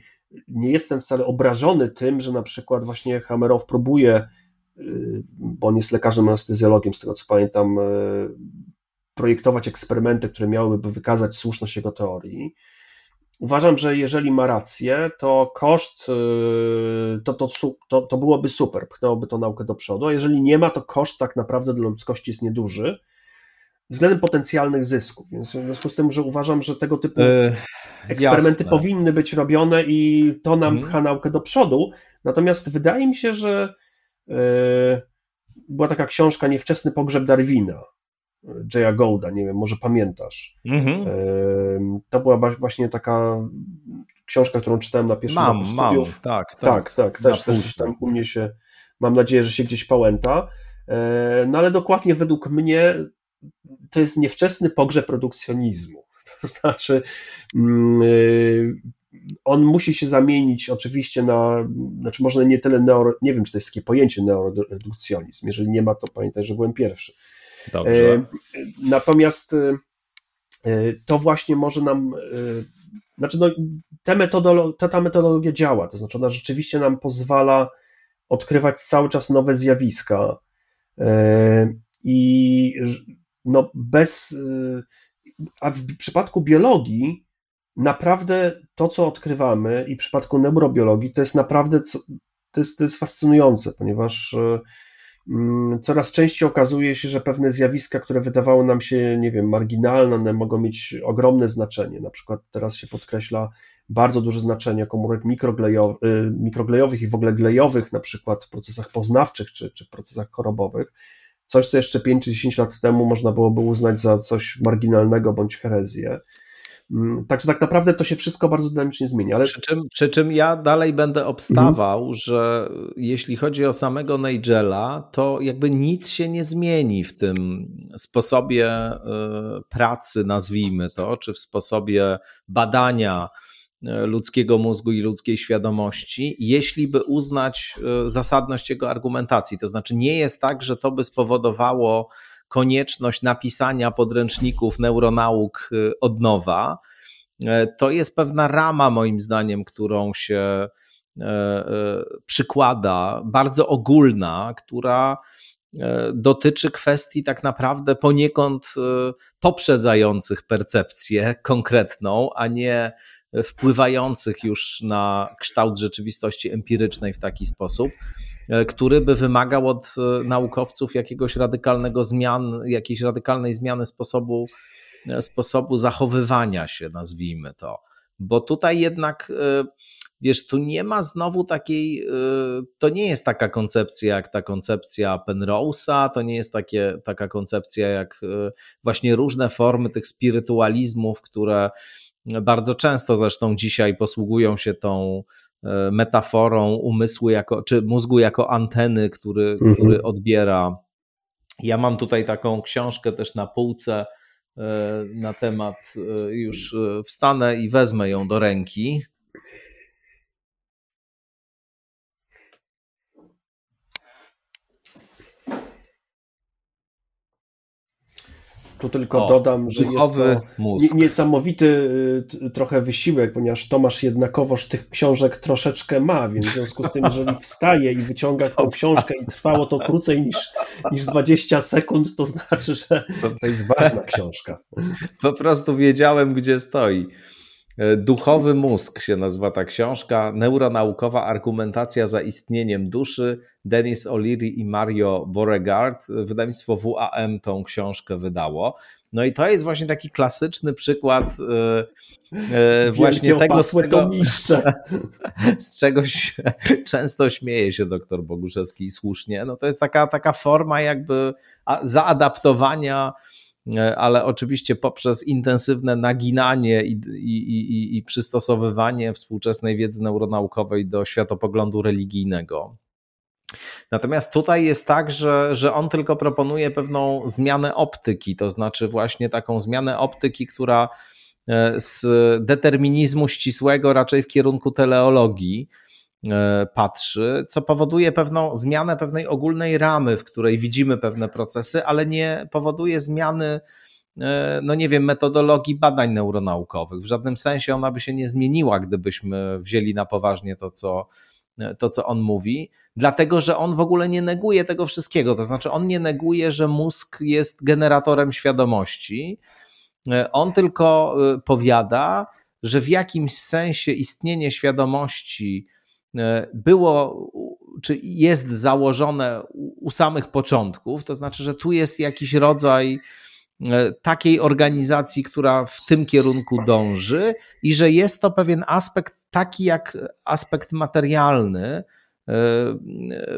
nie jestem wcale obrażony tym, że na przykład właśnie Hamerow próbuje, bo on jest lekarzem anestezjologiem, z tego co pamiętam, projektować eksperymenty, które miałyby wykazać słuszność jego teorii. Uważam, że jeżeli ma rację, to koszt y, to, to, to, to byłoby super, pchnęłoby to naukę do przodu, a jeżeli nie ma, to koszt tak naprawdę dla ludzkości jest nieduży względem potencjalnych zysków. Więc w związku z tym, że uważam, że tego typu yy, eksperymenty jasne. powinny być robione i to nam mhm. pcha naukę do przodu. Natomiast wydaje mi się, że była taka książka Niewczesny pogrzeb Darwina. Jaya Golda, nie wiem, może pamiętasz. Mhm. To była właśnie taka książka, którą czytałem na pierwszym mam, roku studiów. Mam, tak, tak. Tak, tak, też, też tam u mnie się, mam nadzieję, że się gdzieś pałęta. E, no ale dokładnie według mnie to jest niewczesny pogrzeb produkcjonizmu. To znaczy, mm, e, on musi się zamienić oczywiście na, znaczy może nie tyle neuro, nie wiem, czy to jest takie pojęcie neoredukcjonizm. Jeżeli nie ma, to pamiętaj, że byłem pierwszy. Dobrze. E, natomiast e, to właśnie może nam, e, znaczy no, ta, metodolo, ta, ta metodologia działa, to znaczy ona rzeczywiście nam pozwala odkrywać cały czas nowe zjawiska i no bez, a w przypadku biologii naprawdę to, co odkrywamy i w przypadku neurobiologii, to jest naprawdę, to jest, to jest fascynujące, ponieważ Mm, coraz częściej okazuje się, że pewne zjawiska, które wydawały nam się, nie wiem, marginalne, mogą mieć ogromne znaczenie. Na przykład teraz się podkreśla bardzo duże znaczenie komórek y, mikroglejowych i w ogóle glejowych, na przykład w procesach poznawczych czy, czy w procesach chorobowych. Coś, co jeszcze 5 czy 10 lat temu można byłoby uznać za coś marginalnego bądź herezję. Mm, także tak naprawdę to się wszystko bardzo dynamicznie zmienia. Ale... Przy, czym, przy czym ja dalej będę obstawał, mhm. że jeśli chodzi o samego Nigela, to jakby nic się nie zmieni w tym sposobie e, pracy, nazwijmy to, czy w sposobie badania e, ludzkiego mózgu i ludzkiej świadomości, jeśli by uznać e, zasadność jego argumentacji. To znaczy, nie jest tak, że to by spowodowało konieczność napisania podręczników neuronauk y, od nowa, e, to jest pewna rama, moim zdaniem, którą się e, e, przykłada, bardzo ogólna, która dotyczy kwestii tak naprawdę poniekąd poprzedzających percepcję konkretną, a nie wpływających już na kształt rzeczywistości empirycznej w taki sposób. E, który by wymagał od e, naukowców jakiegoś radykalnego zmian, jakiejś radykalnej zmiany sposobu, e, sposobu zachowywania się, nazwijmy to. Bo tutaj jednak, wiesz, tu nie ma znowu takiej, to nie jest taka koncepcja jak ta koncepcja Penrose'a, to nie jest takie, taka koncepcja jak właśnie różne formy tych spirytualizmów, które bardzo często zresztą dzisiaj posługują się tą E, metaforą umysłu jako, czy mózgu jako anteny, który, mhm. który odbiera. Ja mam tutaj taką książkę też na półce e, na temat, e, już wstanę i wezmę ją do ręki. Tu tylko o, dodam, że jest to mózg. niesamowity y, trochę wysiłek, ponieważ Tomasz jednakowoż tych książek troszeczkę ma, więc w związku z tym, jeżeli wstaje i wyciąga tą książkę i trwało to krócej niż, niż 20 sekund, to znaczy, że to jest ważna książka. Po prostu wiedziałem, gdzie stoi. E, Duchowy mózg się nazywa ta książka. Neuronaukowa argumentacja za istnieniem duszy. Denis O'Leary i Mario Beauregard. Wydawnictwo WAM tą książkę wydało. No i to jest właśnie taki klasyczny przykład e, e, właśnie tego, z czego, z czegoś często śmieje się doktor Boguszewski i słusznie. No to jest taka, taka forma jakby zaadaptowania E, ale oczywiście poprzez intensywne naginanie i, i, i, i przystosowywanie współczesnej wiedzy neuronaukowej do światopoglądu religijnego. Natomiast tutaj jest tak, że, że on tylko proponuje pewną zmianę optyki, to znaczy właśnie taką zmianę optyki, która e, z determinizmu ścisłego raczej w kierunku teleologii E, patrzy, co powoduje pewną zmianę pewnej ogólnej ramy, w której widzimy pewne procesy, ale nie powoduje zmiany, e, no nie wiem, metodologii badań neuronaukowych. W żadnym sensie ona by się nie zmieniła, gdybyśmy wzięli na poważnie to, co, to, co on mówi, dlatego że on w ogóle nie neguje tego wszystkiego. To znaczy, on nie neguje, że mózg jest generatorem świadomości. E, on tylko powiada, że w jakimś sensie istnienie świadomości E, było, czy jest założone u samych początków, to znaczy, że tu jest jakiś rodzaj e, takiej organizacji, która w tym kierunku dąży i że jest to pewien aspekt taki jak aspekt materialny e,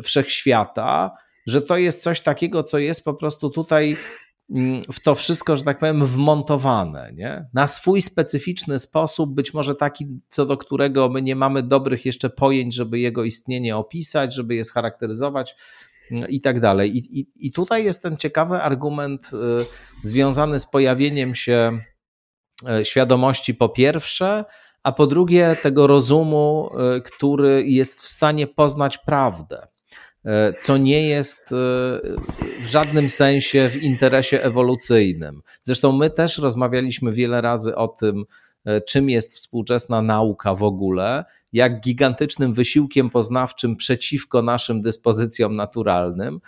wszechświata, że to jest coś takiego, co jest po prostu tutaj w to wszystko, że tak powiem, wmontowane, nie? na swój specyficzny sposób, być może taki, co do którego my nie mamy dobrych jeszcze pojęć, żeby jego istnienie opisać, żeby je scharakteryzować mm, i tak dalej. I, i, i tutaj jest ten ciekawy argument y, związany z pojawieniem się y, świadomości po pierwsze, a po drugie tego rozumu, y, który jest w stanie poznać prawdę. E, co nie jest e, w żadnym sensie w interesie ewolucyjnym. Zresztą my też rozmawialiśmy wiele razy o tym, e, czym jest współczesna nauka w ogóle, jak gigantycznym wysiłkiem poznawczym przeciwko naszym dyspozycjom naturalnym.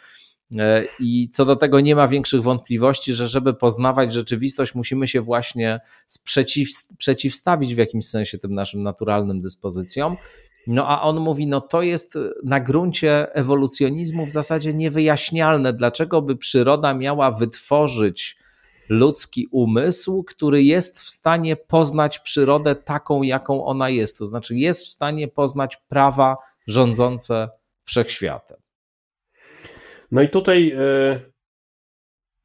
I co do tego nie ma większych wątpliwości, że żeby poznawać rzeczywistość, musimy się właśnie sprzeciw, przeciwstawić w jakimś sensie tym naszym naturalnym dyspozycjom. No a on mówi, no to jest na gruncie ewolucjonizmu w zasadzie niewyjaśnialne, dlaczego by przyroda miała wytworzyć ludzki umysł, który jest w stanie poznać przyrodę taką, jaką ona jest. To znaczy, jest w stanie poznać prawa rządzące wszechświatem. No i tutaj e,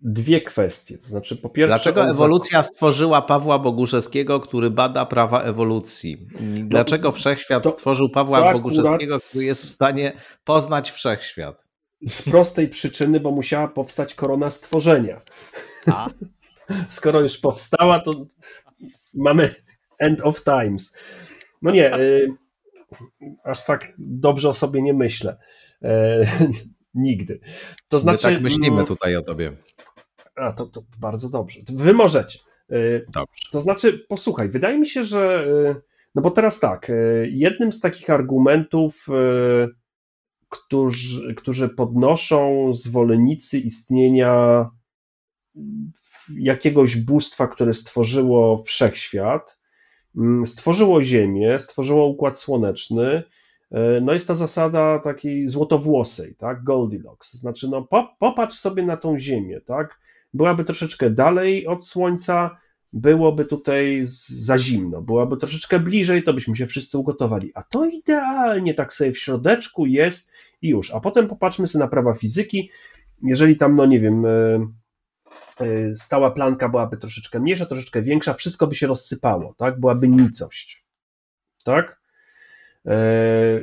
dwie kwestie. To znaczy, po pierwsze. Dlaczego ewolucja stworzyła Pawła Boguszewskiego, który bada prawa ewolucji? Dlaczego no, wszechświat to, stworzył Pawła Boguszewskiego, który jest w stanie poznać wszechświat? Z prostej przyczyny, bo musiała powstać korona stworzenia. A? Skoro już powstała, to mamy end of times. No nie, y, aż tak dobrze o sobie nie myślę. E, nigdy. To znaczy, My tak myślimy mm, tutaj o tobie. A, to, to bardzo dobrze. Wy możecie. E, dobrze. To znaczy, posłuchaj, wydaje mi się, że. E, no bo teraz tak, jednym z takich argumentów, którzy, którzy podnoszą zwolennicy istnienia jakiegoś bóstwa, które stworzyło wszechświat, mm, stworzyło Ziemię, stworzyło układ słoneczny. No jest ta zasada takiej złotowłosej, tak, Goldilocks. Znaczy, no popatrz sobie na tą Ziemię, tak, byłaby troszeczkę dalej od Słońca, byłoby tutaj za zimno, byłaby troszeczkę bliżej, to byśmy się wszyscy ugotowali. A to idealnie tak sobie w środeczku jest i już. A potem popatrzmy sobie na prawa fizyki. Jeżeli tam, no nie wiem, e, E, stała planka byłaby troszeczkę mniejsza, troszeczkę większa, wszystko by się rozsypało, tak? Byłaby nicość. Tak? E,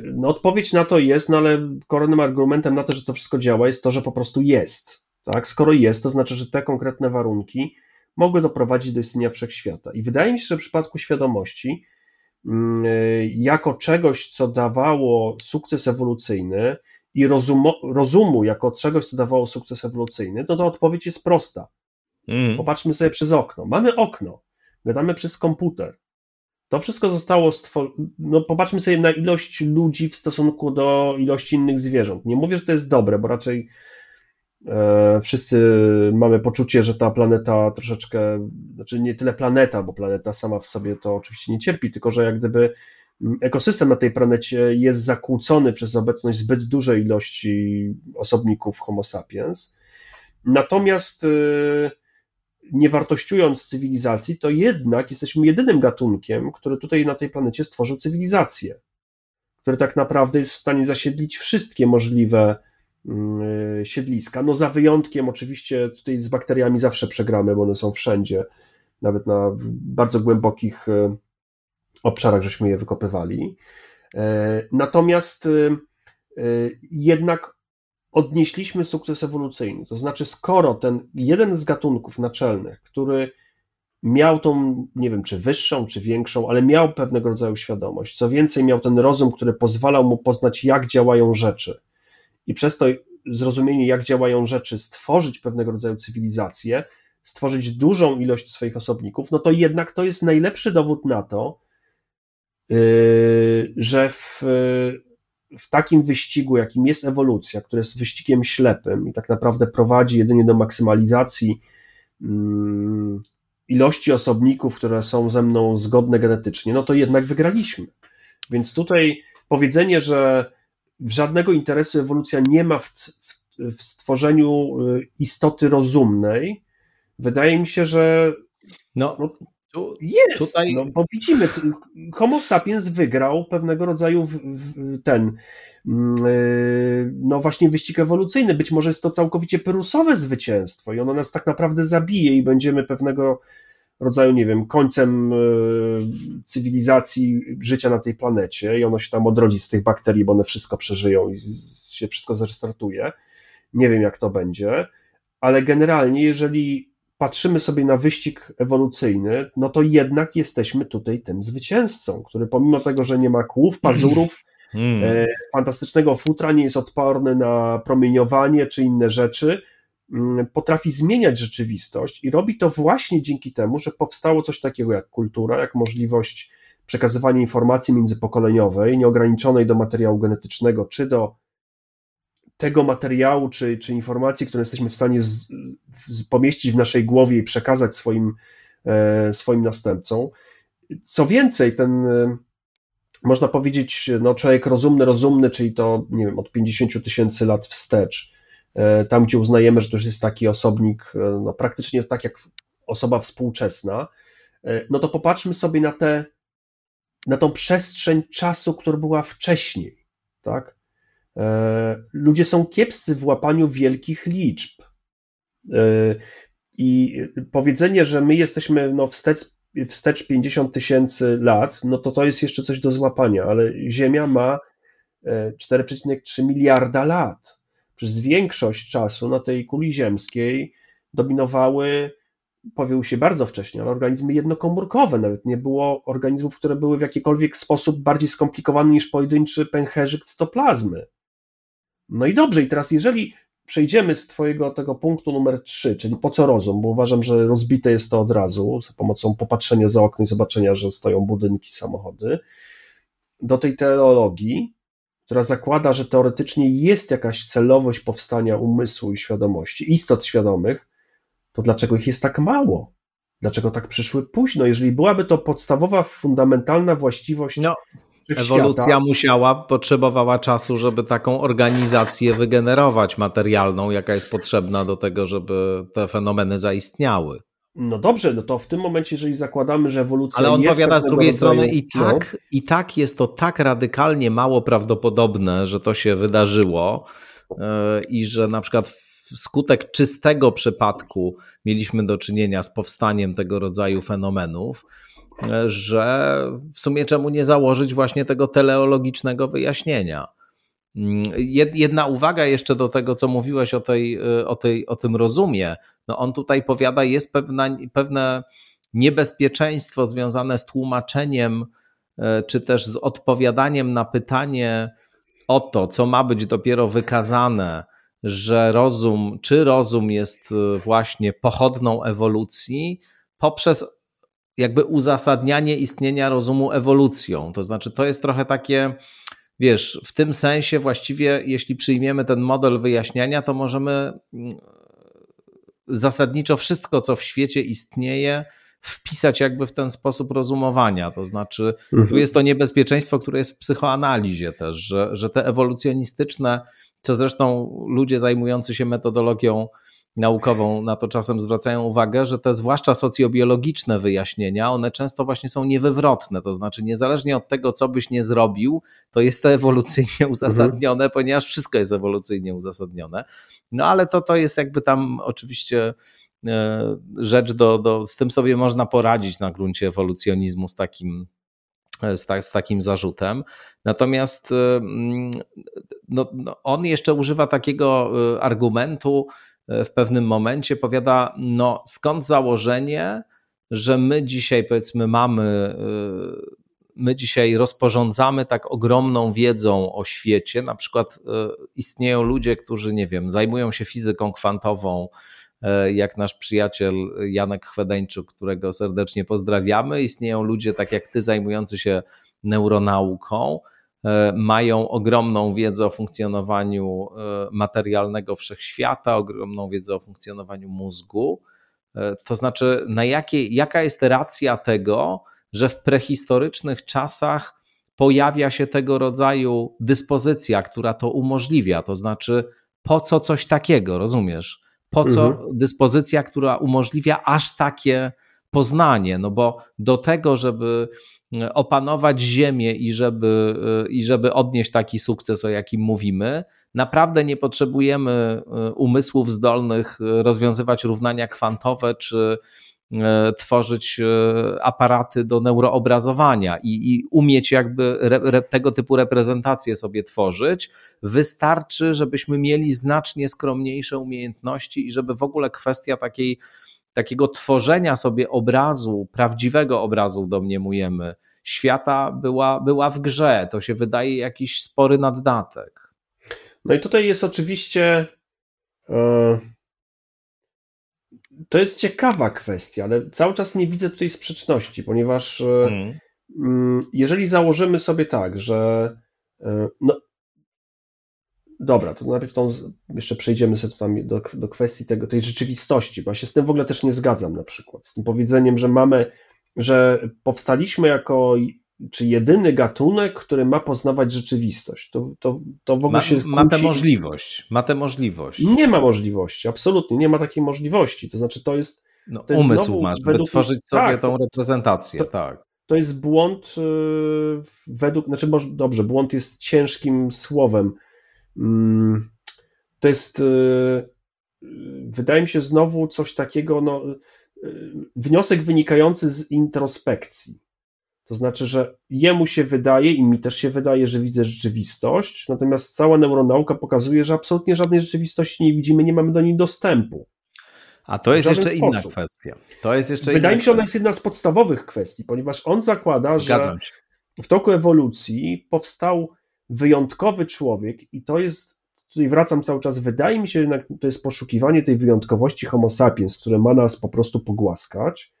no, odpowiedź na to jest, no ale kolejnym argumentem na to, że to wszystko działa, jest to, że po prostu jest. Tak? Skoro jest, to znaczy, że te konkretne warunki mogły doprowadzić do istnienia wszechświata. I wydaje mi się, że w przypadku świadomości, mm, jako czegoś, co dawało sukces ewolucyjny i rozumu, rozumu jako czegoś, co dawało sukces ewolucyjny, no to odpowiedź jest prosta. Mm. Popatrzmy sobie przez okno. Mamy okno, gadamy przez komputer. To wszystko zostało stworzone. No, popatrzmy sobie na ilość ludzi w stosunku do ilości innych zwierząt. Nie mówię, że to jest dobre, bo raczej wszyscy mamy poczucie, że ta planeta troszeczkę, znaczy nie tyle planeta, bo planeta sama w sobie to oczywiście nie cierpi, tylko że jak gdyby ekosystem na tej planecie jest zakłócony przez obecność zbyt dużej ilości osobników Homo sapiens. Natomiast. E, nie wartościując cywilizacji, to jednak jesteśmy jedynym gatunkiem, który tutaj na tej planecie stworzył cywilizację, który tak naprawdę jest w stanie zasiedlić wszystkie możliwe mm, siedliska. No za wyjątkiem oczywiście tutaj z bakteriami zawsze przegramy, bo one są wszędzie, nawet na bardzo głębokich e, obszarach żeśmy je wykopywali. E, natomiast e, jednak odnieśliśmy sukces ewolucyjny. To znaczy, skoro ten jeden z gatunków naczelnych, który miał tą, nie wiem, czy wyższą, czy większą, ale miał pewnego rodzaju świadomość, co więcej, miał ten rozum, który pozwalał mu poznać, jak działają rzeczy, i przez to zrozumienie, jak działają rzeczy, stworzyć pewnego rodzaju cywilizację, stworzyć dużą ilość swoich osobników, no to jednak to jest najlepszy dowód na to, yy, że w w takim wyścigu, jakim jest ewolucja, który jest wyścigiem ślepym i tak naprawdę prowadzi jedynie do maksymalizacji mm, ilości osobników, które są ze mną zgodne genetycznie, no to jednak wygraliśmy. Więc tutaj powiedzenie, że żadnego interesu ewolucja nie ma w, w, stworzeniu y, istoty rozumnej, wydaje mi się, że no, no tu, jest, tutaj... no, bo widzimy, Homo sapiens wygrał pewnego rodzaju w, w, ten, mm, y, no właśnie wyścig ewolucyjny. Być może jest to całkowicie perusowe zwycięstwo i ono nas tak naprawdę zabije i będziemy pewnego rodzaju, nie wiem, końcem y, cywilizacji życia na tej planecie i ono się tam odrodzi z tych bakterii, bo one wszystko przeżyją i się wszystko zrestartuje. Nie wiem, jak to będzie, ale generalnie, jeżeli patrzymy sobie na wyścig ewolucyjny, no to jednak jesteśmy tutaj tym zwycięzcą, który pomimo tego, że nie ma kłów, pazurów, mm. e, fantastycznego futra, nie jest odporny na promieniowanie czy inne rzeczy, potrafi zmieniać rzeczywistość i robi to właśnie dzięki temu, że powstało coś takiego jak kultura, jak możliwość przekazywania informacji międzypokoleniowej, nieograniczonej do materiału genetycznego czy do tego materiału czy, czy informacji, które jesteśmy w stanie z, z, pomieścić w naszej głowie i przekazać swoim, e, swoim następcom. Co więcej, ten można powiedzieć, no człowiek rozumny, rozumny, czyli to, nie wiem, od 50 tysięcy lat wstecz, e, tam gdzie uznajemy, że to już jest taki osobnik, e, no praktycznie tak jak osoba współczesna, e, no to popatrzmy sobie na tę na tą przestrzeń czasu, która była wcześniej, tak? Ludzie są kiepscy w łapaniu wielkich liczb. I powiedzenie, że my jesteśmy no, wstecz wstecz 50 tysięcy lat, no to to jest jeszcze coś do złapania, ale Ziemia ma 4,3 e, miliarda lat. Przez większość czasu na tej kuli ziemskiej dominowały, powiał się bardzo wcześnie, ale organizmy jednokomórkowe. Nawet nie było organizmów, które były w jakikolwiek sposób bardziej skomplikowane niż pojedynczy pęcherzyk cytoplazmy. No i dobrze, i teraz jeżeli przejdziemy z Twojego tego punktu numer 3, czyli po co rozum, bo uważam, że rozbite jest to od razu za pomocą popatrzenia za okno i zobaczenia, że stoją budynki, samochody, do tej teologii, która zakłada, że teoretycznie jest jakaś celowość powstania umysłu i świadomości, istot świadomych, to dlaczego ich jest tak mało? Dlaczego tak przyszły późno? Jeżeli byłaby to podstawowa, fundamentalna właściwość no, Ewolucja świata. musiała, potrzebowała czasu, żeby taką organizację wygenerować materialną, jaka jest potrzebna do tego, żeby te fenomeny zaistniały. No dobrze, no to w tym momencie, jeżeli zakładamy, że ewolucja Ale on powiada z drugiej strony i tak, no. i tak jest to tak radykalnie mało prawdopodobne, że to się wydarzyło yy, i że na przykład wskutek czystego przypadku mieliśmy do czynienia z powstaniem tego rodzaju fenomenów, że w sumie czemu nie założyć właśnie tego teleologicznego wyjaśnienia. Mm, jedna uwaga jeszcze do tego, co mówiłeś o, tej, o, tej, o tym rozumie. No on tutaj powiada, jest pewna, pewne niebezpieczeństwo związane z tłumaczeniem, e, czy też z odpowiadaniem na pytanie o to, co ma być dopiero wykazane, że rozum, czy rozum jest e, właśnie pochodną ewolucji, poprzez jakby uzasadnianie istnienia rozumu ewolucją. To znaczy, to jest trochę takie, wiesz, w tym sensie właściwie, jeśli przyjmiemy ten model wyjaśniania, to możemy mm, zasadniczo wszystko, co w świecie istnieje, wpisać jakby w ten sposób rozumowania. To znaczy, mhm. tu jest to niebezpieczeństwo, które jest w psychoanalizie też, że, że te ewolucjonistyczne, co zresztą ludzie zajmujący się metodologią naukową na to czasem zwracają uwagę, że te zwłaszcza socjobiologiczne wyjaśnienia, one często właśnie są niewywrotne, to znaczy niezależnie od tego, co byś nie zrobił, to jest to ewolucyjnie mhm. uzasadnione, mhm. ponieważ wszystko jest ewolucyjnie uzasadnione. No ale to, to jest jakby tam oczywiście e, rzecz, do, do, z tym sobie można poradzić na gruncie ewolucjonizmu z takim, e, z, ta, z takim zarzutem. Natomiast e, mm, no, no, on jeszcze używa takiego argumentu, w pewnym momencie powiada, no skąd założenie, że my dzisiaj powiedzmy mamy, y, my dzisiaj rozporządzamy tak ogromną wiedzą o świecie, na przykład y, istnieją ludzie, którzy, nie wiem, zajmują się fizyką kwantową, jak nasz przyjaciel Janek Chwedeńczuk, którego serdecznie pozdrawiamy. Istnieją ludzie, tak jak ty, zajmujący się neuronauką, E, mają ogromną wiedzę o funkcjonowaniu e, materialnego wszechświata, ogromną wiedzę o funkcjonowaniu mózgu. E, to znaczy, na jakiej, jaka jest racja tego, że w prehistorycznych czasach pojawia się tego rodzaju dyspozycja, która to umożliwia? To znaczy, po co coś takiego, rozumiesz? Po co mhm. dyspozycja, która umożliwia aż takie poznanie? No bo do tego, żeby opanować Ziemię i żeby, y, i żeby odnieść taki sukces, o jakim mówimy, naprawdę nie potrzebujemy y, umysłów zdolnych y, rozwiązywać równania kwantowe czy tworzyć aparaty do neuroobrazowania i, i umieć jakby re, re, tego typu reprezentacje sobie tworzyć. Wystarczy, żebyśmy mieli znacznie skromniejsze umiejętności i żeby w ogóle kwestia takiej takiego tworzenia sobie obrazu, prawdziwego obrazu domniemujemy, świata była, była w grze. To się wydaje jakiś spory naddatek. No i tutaj jest oczywiście. E, to jest ciekawa kwestia, ale cały czas nie widzę tutaj sprzeczności, ponieważ e, hmm. Mm, jeżeli założymy sobie tak, że e, no, dobra, to najpierw tą, jeszcze przejdziemy sobie tam do, do kwestii tego, tej rzeczywistości, bo ja się z tym w ogóle też nie zgadzam na przykład, z tym powiedzeniem, że mamy, że powstaliśmy jako czy jedyny gatunek, który ma poznawać rzeczywistość. To, to, to w ogóle ma, się ma tę możliwość. Ma tę możliwość. Nie ma możliwości, absolutnie nie ma takiej możliwości. To znaczy, to jest. No, to jest umysł masz, żeby według... tworzyć sobie tak, tą reprezentację, to, tak. To jest błąd yy, według. Znaczy, może, dobrze, błąd jest ciężkim słowem. Yy, to jest. Yy, wydaje mi się znowu coś takiego. No, y, wniosek wynikający z introspekcji. To znaczy, że jemu się wydaje i mi też się wydaje, że widzę rzeczywistość, natomiast cała neuronauka pokazuje, że absolutnie żadnej rzeczywistości nie widzimy, nie mamy do niej dostępu. A to jest jeszcze sposób. inna kwestia. To jest jeszcze Wydaje mi się, że ona jest jedna z podstawowych kwestii, ponieważ on zakłada, Zgadzam że się. w toku ewolucji powstał wyjątkowy człowiek i to jest, tutaj wracam cały czas, wydaje mi się, że to jest poszukiwanie tej wyjątkowości homo sapiens, które ma nas po prostu pogłaskać,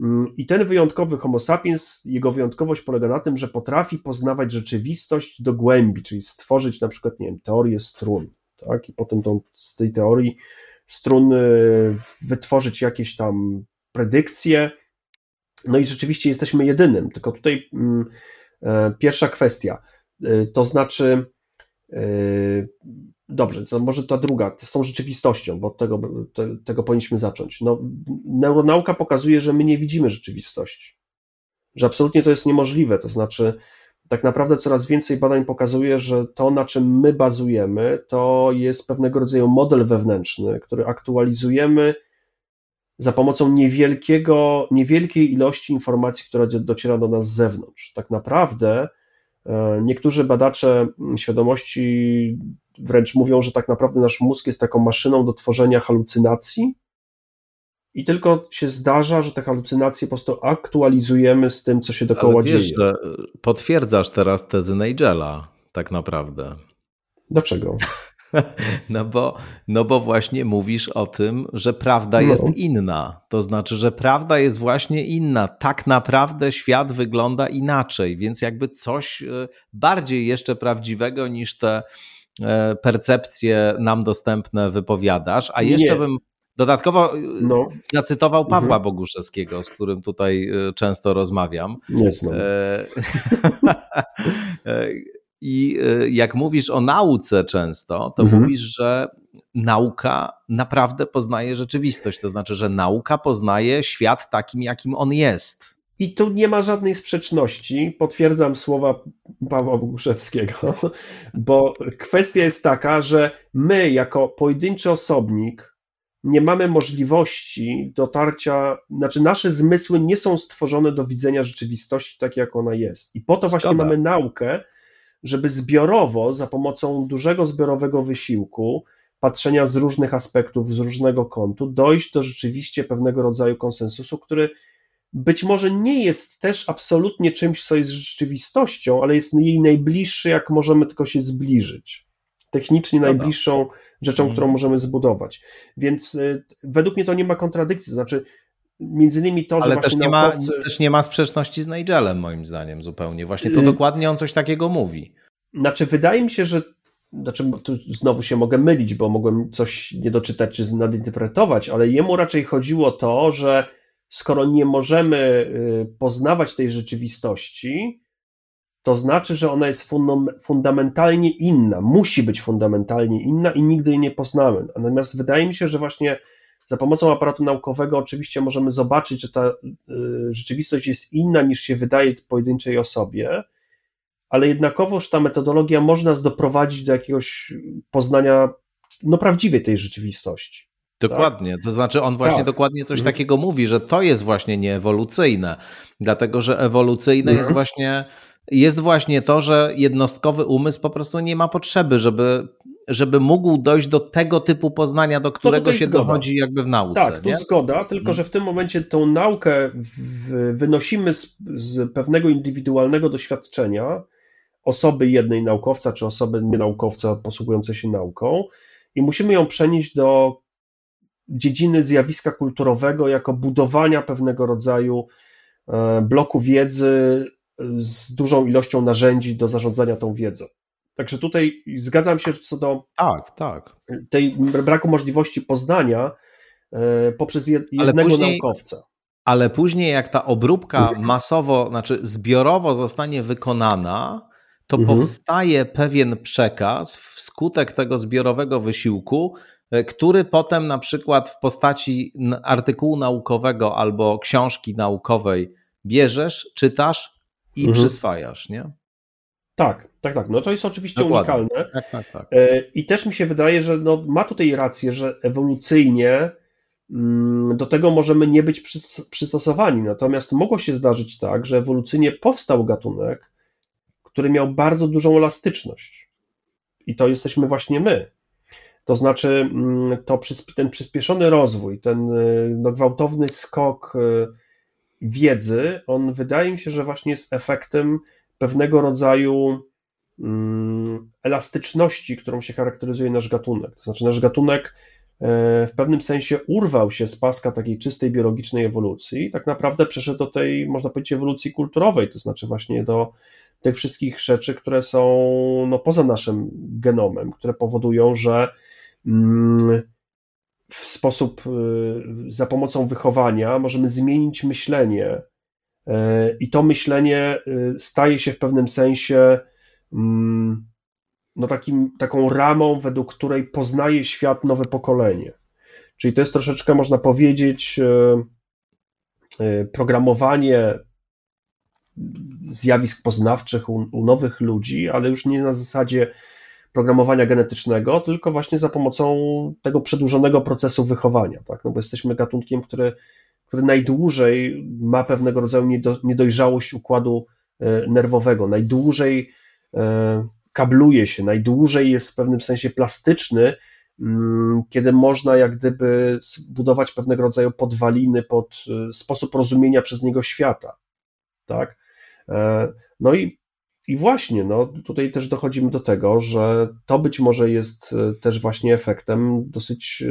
Mm, I ten wyjątkowy Homo sapiens, jego wyjątkowość polega na tym, że potrafi poznawać rzeczywistość do głębi, czyli stworzyć na przykład, nie wiem, teorię strun, tak? I potem tą, z tej teorii strun y, wytworzyć jakieś tam predykcje. No i rzeczywiście jesteśmy jedynym, tylko tutaj mm, e, pierwsza kwestia, to znaczy y, Dobrze, to może ta druga, z tą rzeczywistością, bo od tego, te, tego powinniśmy zacząć. No, neuronauka pokazuje, że my nie widzimy rzeczywistości, że absolutnie to jest niemożliwe. To znaczy, tak naprawdę coraz więcej badań pokazuje, że to, na czym my bazujemy, to jest pewnego rodzaju model wewnętrzny, który aktualizujemy za pomocą niewielkiego, niewielkiej ilości informacji, która dociera do nas z zewnątrz. Tak naprawdę E, niektórzy badacze świadomości wręcz mówią, że tak naprawdę nasz mózg jest taką maszyną do tworzenia halucynacji i tylko się zdarza, że te halucynacje po prostu aktualizujemy z tym, co się dokoła Ale wiesz, dzieje. Że potwierdzasz teraz tezy Nigela, tak naprawdę. Dlaczego? No bo, no bo właśnie mówisz o tym, że prawda no. jest inna. To znaczy, że prawda jest właśnie inna. Tak naprawdę świat wygląda inaczej, więc jakby coś e, bardziej jeszcze prawdziwego niż te e, percepcje nam dostępne wypowiadasz. A jeszcze Nie. bym Dodatkowo e, no. zacytował Pawła mhm. Boguszewskiego, z którym tutaj często rozmawiam. Nie znam. I y, jak mówisz o nauce często, to mhm. mówisz, że nauka naprawdę poznaje rzeczywistość. To znaczy, że nauka poznaje świat takim, jakim on jest. I tu nie ma żadnej sprzeczności. Potwierdzam słowa Pawła Boguszewskiego, bo kwestia jest taka, że my, jako pojedynczy osobnik, nie mamy możliwości dotarcia, znaczy nasze zmysły nie są stworzone do widzenia rzeczywistości tak, jak ona jest. I po to Zgoda. właśnie mamy naukę, żeby zbiorowo, za pomocą dużego zbiorowego wysiłku, patrzenia z różnych aspektów, z różnego kątu, dojść do rzeczywiście pewnego rodzaju konsensusu, który być może nie jest też absolutnie czymś, co jest rzeczywistością, ale jest jej najbliższy, jak możemy tylko się zbliżyć. Technicznie najbliższą rzeczą, którą możemy zbudować. Więc y, według mnie to nie ma kontradykcji. To znaczy, Między innymi to, Ale że też nie, naukowcy... ma, też nie ma sprzeczności z Nigelem, moim zdaniem, zupełnie. Właśnie to y- dokładnie on coś takiego mówi. Znaczy, wydaje mi się, że znaczy, tu znowu się mogę mylić, bo mogłem coś nie doczytać czy nadinterpretować, ale jemu raczej chodziło o to, że skoro nie możemy y, poznawać tej rzeczywistości, to znaczy, że ona jest fundamentalnie inna, musi być fundamentalnie inna i nigdy jej nie poznamy. Natomiast wydaje mi się, że właśnie za pomocą aparatu naukowego oczywiście możemy zobaczyć, że ta y, rzeczywistość jest inna niż się wydaje pojedynczej osobie, ale jednakowoż ta metodologia może nas doprowadzić do jakiegoś poznania no, prawdziwej tej rzeczywistości. Dokładnie, tak? to znaczy on właśnie tak. dokładnie coś mhm. takiego mówi, że to jest właśnie nieewolucyjne, dlatego że ewolucyjne mhm. jest właśnie jest właśnie to, że jednostkowy umysł po prostu nie ma potrzeby, żeby, żeby mógł dojść do tego typu poznania, do którego się zgoda. dochodzi jakby w nauce. Tak, to zgoda, tylko hmm. że w tym momencie tą naukę wynosimy z, z pewnego indywidualnego doświadczenia osoby jednej naukowca, czy osoby nienaukowca posługującej się nauką i musimy ją przenieść do dziedziny zjawiska kulturowego jako budowania pewnego rodzaju e, bloku wiedzy z dużą ilością narzędzi do zarządzania tą wiedzą. Także tutaj zgadzam się co do tak, tak. tej braku możliwości poznania e, poprzez jednego później, naukowca. Ale później, jak ta obróbka masowo, znaczy zbiorowo zostanie wykonana, to mhm. powstaje pewien przekaz wskutek tego zbiorowego wysiłku, który potem na przykład w postaci artykułu naukowego albo książki naukowej bierzesz, czytasz i mhm. przyswajasz, nie? Tak, tak, tak. No to jest oczywiście Dokładnie. unikalne. Tak, tak, tak. E, I też mi się wydaje, że no, ma tutaj rację, że ewolucyjnie mm, do tego możemy nie być przystosowani. Natomiast mogło się zdarzyć tak, że ewolucyjnie powstał gatunek, który miał bardzo dużą elastyczność. I to jesteśmy właśnie my. To znaczy, mm, to ten przyspieszony rozwój, ten y, no, gwałtowny skok y, wiedzy, on wydaje mi się, że właśnie jest efektem pewnego rodzaju mm, elastyczności, którą się charakteryzuje nasz gatunek. To znaczy, nasz gatunek e, w pewnym sensie urwał się z paska takiej czystej biologicznej ewolucji i tak naprawdę przeszedł do tej, można powiedzieć, ewolucji kulturowej, to znaczy właśnie do tych wszystkich rzeczy, które są no, poza naszym genomem, które powodują, że w sposób y, za pomocą wychowania możemy zmienić myślenie E, I to myślenie y, staje się w pewnym sensie mm, no takim, taką ramą, według której poznaje świat nowe pokolenie. Czyli to jest troszeczkę, można powiedzieć, programowanie zjawisk poznawczych u, u, nowych ludzi, ale już nie na zasadzie programowania genetycznego, tylko właśnie za pomocą tego przedłużonego procesu wychowania. Tak? No bo jesteśmy gatunkiem, który który najdłużej ma pewnego rodzaju niedojrzałość układu e, nerwowego, najdłużej e, kabluje się, najdłużej jest w pewnym sensie plastyczny, mm, kiedy można jak gdyby zbudować pewnego rodzaju podwaliny pod e, sposób rozumienia przez niego świata. Tak? No i, i właśnie, no, tutaj też dochodzimy do tego, że to być może jest też właśnie efektem dosyć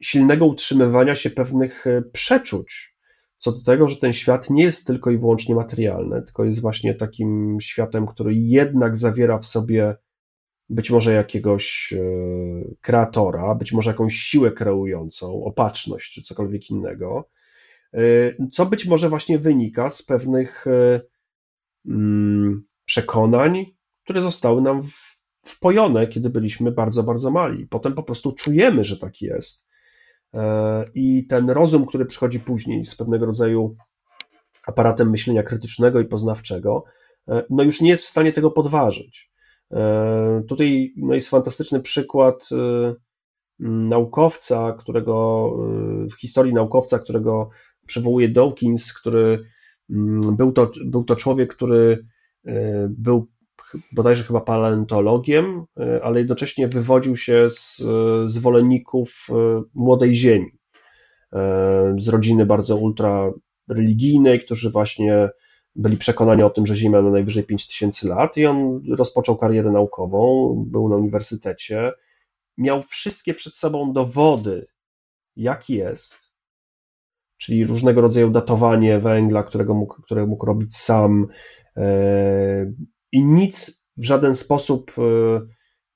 silnego utrzymywania się pewnych e, przeczuć co do tego, że ten świat nie jest tylko i wyłącznie materialny, tylko jest właśnie takim światem, który jednak zawiera w sobie być może jakiegoś e, kreatora, być może jakąś siłę kreującą, opatrzność czy cokolwiek innego, e, co być może właśnie wynika z pewnych mm, przekonań, które zostały nam wpojone, kiedy byliśmy bardzo, bardzo mali. Potem po prostu czujemy, że tak jest E, i ten rozum, który przychodzi później z pewnego rodzaju aparatem myślenia krytycznego i poznawczego, e, no już nie jest w stanie tego podważyć. E, tutaj no jest fantastyczny przykład naukowca, którego w historii naukowca, którego przywołuje Dawkins, który był to, był to człowiek, który był bodajże chyba paleontologiem, e, ale jednocześnie wywodził się z zwolenników e, młodej ziemi, e, z rodziny bardzo ultra religijnej, którzy właśnie byli przekonani o tym, że Ziemia ma najwyżej 5000 lat i on rozpoczął karierę naukową, był na uniwersytecie, miał wszystkie przed sobą dowody, jak jest, czyli różnego rodzaju datowanie węgla, którego mógł, które mógł robić sam, i nic w żaden sposób e,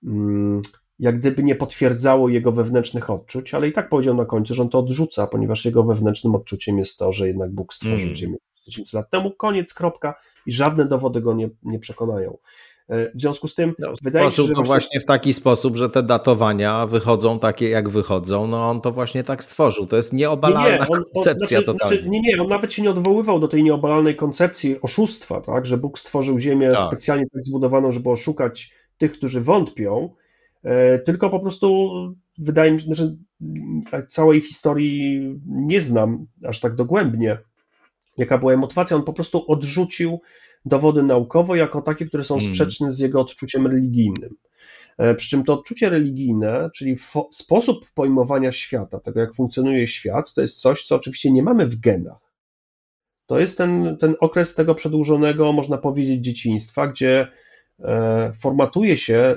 mm, jak gdyby nie potwierdzało jego wewnętrznych odczuć, ale i tak powiedział na końcu, że on to odrzuca, ponieważ jego wewnętrznym odczuciem jest to, że jednak Bóg stworzył mm. Ziemię 1000 lat temu, koniec, kropka i żadne dowody go nie, nie przekonają. E, w związku z tym no, wydaje się, że to właśnie w taki sposób, że te datowania wychodzą takie, jak wychodzą. No on to właśnie tak stworzył. To jest nieobalalna nie, nie, on, koncepcja on, znaczy. Znaczy, nie, nie, on nawet się nie odwoływał do tej nieobalalnej koncepcji oszustwa, tak, że Bóg stworzył Ziemię tak. specjalnie tak zbudowaną, żeby oszukać tych, którzy wątpią, e, tylko po prostu wydaje mi się, że znaczy, całej historii nie znam aż tak dogłębnie, jaka była motywacja. On po prostu odrzucił dowody naukowe jako takie, które są hmm. sprzeczne z jego odczuciem religijnym. E, przy czym to odczucie religijne, czyli sposób pojmowania świata, tego jak funkcjonuje świat, to jest coś, co oczywiście nie mamy w genach. To jest ten, ten okres tego przedłużonego, można powiedzieć, dzieciństwa, gdzie e, formatuje się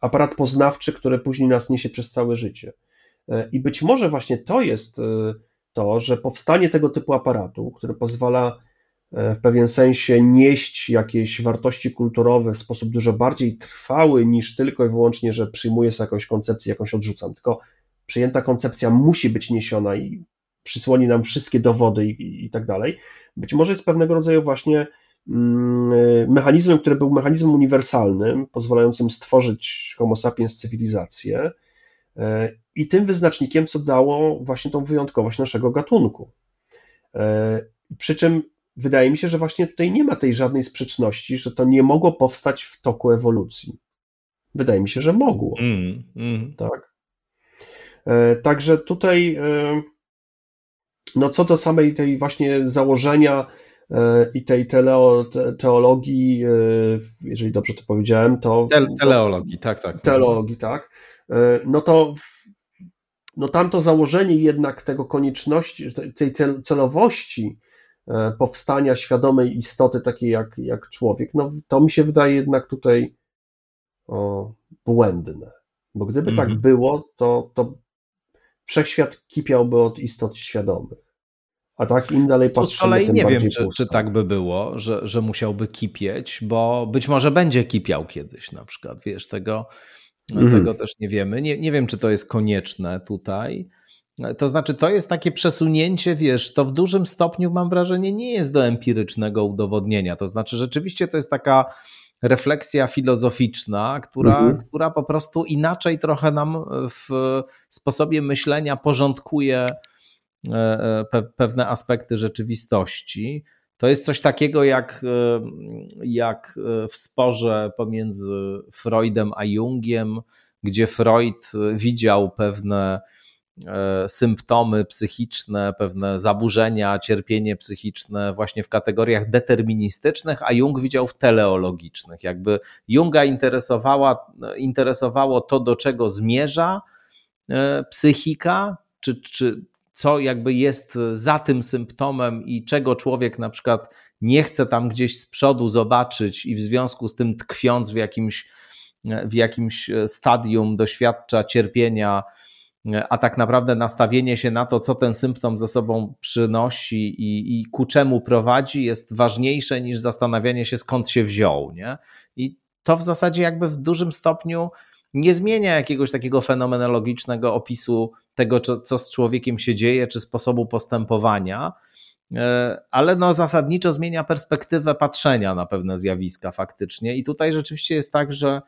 aparat poznawczy, który później nas niesie przez całe życie. E, I być może właśnie to jest to, że powstanie tego typu aparatu, który pozwala w pewien sensie nieść jakieś wartości kulturowe w sposób dużo bardziej trwały niż tylko i wyłącznie, że przyjmuję sobie jakąś koncepcję, jakąś odrzucam. Tylko przyjęta koncepcja musi być niesiona i przysłoni nam wszystkie dowody i, i tak dalej. Być może jest pewnego rodzaju właśnie mm, mechanizmem, który był mechanizmem uniwersalnym, pozwalającym stworzyć Homo sapiens cywilizację e, i tym wyznacznikiem, co dało właśnie tą wyjątkowość naszego gatunku. E, przy czym wydaje mi się, że właśnie tutaj nie ma tej żadnej sprzeczności, że to nie mogło powstać w toku ewolucji. Wydaje mi się, że mogło. Mm, mm. Tak. E, także tutaj, e, no co do samej tej właśnie założenia e, i tej teleo, teologii, jeżeli dobrze to powiedziałem, to. teleologii, tak, tak. Teleologii, tak. No to no tamto założenie jednak tego konieczności, tej celowości powstania świadomej istoty takiej jak, jak człowiek, no to mi się wydaje jednak tutaj o, błędne. Bo gdyby mm -hmm. tak mhm. było, to, to wszechświat kipiałby od istot świadomych. A tak im dalej patrzymy, Z kolei nie wiem, czy, czy, tak by było, że, że musiałby kipieć, bo być może będzie kipiał kiedyś na przykład, wiesz, tego, mm. tego też nie wiemy. Nie, nie wiem, czy to jest konieczne tutaj. To znaczy, to jest takie przesunięcie, wiesz, to w dużym stopniu mam wrażenie nie jest do empirycznego udowodnienia. To znaczy, rzeczywiście to jest taka refleksja filozoficzna, która, mhm. która po prostu inaczej trochę nam w sposobie myślenia porządkuje e, e, pewne aspekty rzeczywistości. To jest coś takiego jak, e, jak w sporze pomiędzy Freudem a Jungiem, gdzie Freud widział pewne symptomy psychiczne, pewne zaburzenia, cierpienie psychiczne właśnie w kategoriach deterministycznych, a Jung widział w teleologicznych. Jakby Junga interesowała, interesowało to, do czego zmierza e, psychika, czy, czy co jakby jest za tym symptomem i czego człowiek na przykład nie chce tam gdzieś z przodu zobaczyć i w związku z tym tkwiąc w jakimś, w jakimś stadium doświadcza cierpienia, a tak naprawdę nastawienie się na to, co ten symptom ze sobą przynosi i, i ku czemu prowadzi, jest ważniejsze niż zastanawianie się, skąd się wziął. Nie? I to w zasadzie jakby w dużym stopniu nie zmienia jakiegoś takiego fenomenologicznego opisu tego, co, co z człowiekiem się dzieje, czy sposobu postępowania, e, ale no zasadniczo zmienia perspektywę patrzenia na pewne zjawiska faktycznie. I tutaj rzeczywiście jest tak, że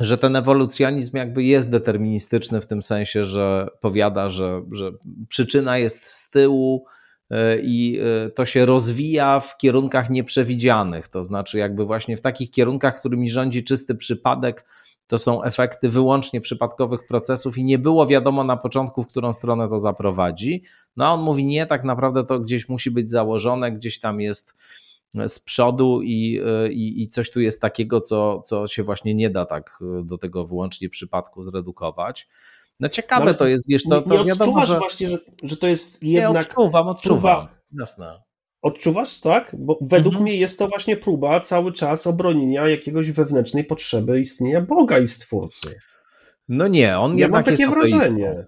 że ten ewolucjonizm jakby jest deterministyczny w tym sensie, że powiada, że, że przyczyna jest z tyłu e, i e, to się rozwija w kierunkach nieprzewidzianych, to znaczy jakby właśnie w takich kierunkach, którymi rządzi czysty przypadek, to są efekty wyłącznie przypadkowych procesów i nie było wiadomo na początku, w którą stronę to zaprowadzi. No a on mówi nie, tak naprawdę to gdzieś musi być założone, gdzieś tam jest z przodu i, i, i, coś tu jest takiego, co, co się właśnie nie da tak do tego wyłącznie przypadku zredukować. No ciekawe no, to jest, wiesz, to, to nie wiadomo, że... właśnie, że, że to jest jednak... Nie, odczuwam, odczuwam, próba... jasne. Odczuwasz, tak? Bo według mhm. mnie jest to właśnie próba cały czas obronienia jakiegoś wewnętrznej potrzeby istnienia Boga i Stwórcy. No nie, on ja jednak mam takie jest wrażenie.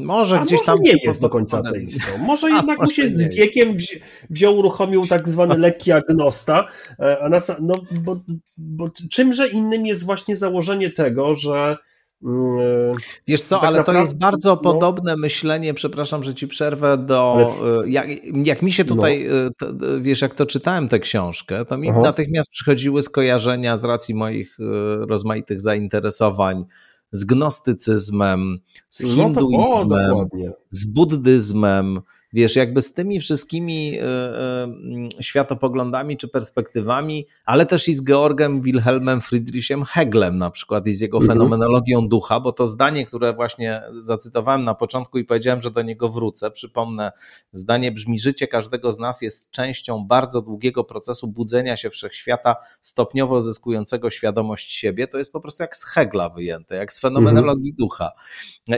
Może A gdzieś może tam nie jest do końca ateistą. Może jednak mu się z wiekiem wzi wziął, uruchomił tak zwany lekki agnosta, e, a nas, no, bo, bo czymże innym jest właśnie założenie tego, że mm, Wiesz co, tak ale naprawdę, to jest bardzo no, podobne myślenie, przepraszam, że ci przerwę, do. Ale... Jak, jak, mi się tutaj, no. E, to, wiesz, jak to czytałem tę książkę, to mi Aha. natychmiast przychodziły skojarzenia z racji moich e, rozmaitych zainteresowań z gnostycyzmem, z hinduizmem, no to, o, z buddyzmem, wiesz, jakby z tymi wszystkimi e, e, światopoglądami czy perspektywami, ale też i z Georgem Wilhelmem Friedrichem Heglem na przykład i z jego mhm. fenomenologią ducha, bo to zdanie, które właśnie zacytowałem na początku i powiedziałem, że do niego wrócę, przypomnę, zdanie brzmi, życie każdego z nas jest częścią bardzo długiego procesu budzenia się wszechświata, stopniowo zyskującego świadomość siebie, to jest po prostu jak z Hegla wyjęte, jak z fenomenologii mhm. ducha.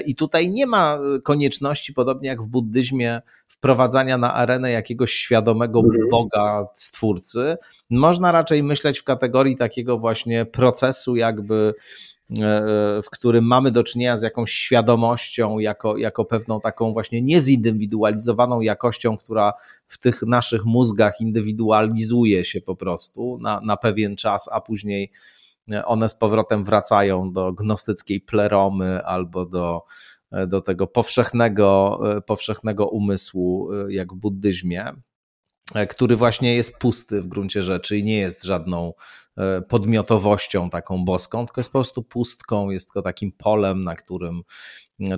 I tutaj nie ma konieczności, podobnie jak w buddyzmie, wprowadzania na arenę jakiegoś świadomego mhm. Boga, stwórcy. Można raczej myśleć w kategorii takiego właśnie procesu, jakby w którym mamy do czynienia z jakąś świadomością, jako, jako pewną taką właśnie niezindywidualizowaną jakością, która w tych naszych mózgach indywidualizuje się po prostu na, na pewien czas, a później one z powrotem wracają do gnostyckiej pleromy albo do, do tego powszechnego, powszechnego umysłu, jak w buddyzmie, który właśnie jest pusty w gruncie rzeczy i nie jest żadną e, podmiotowością taką boską, tylko jest po prostu pustką, jest tylko takim polem, na którym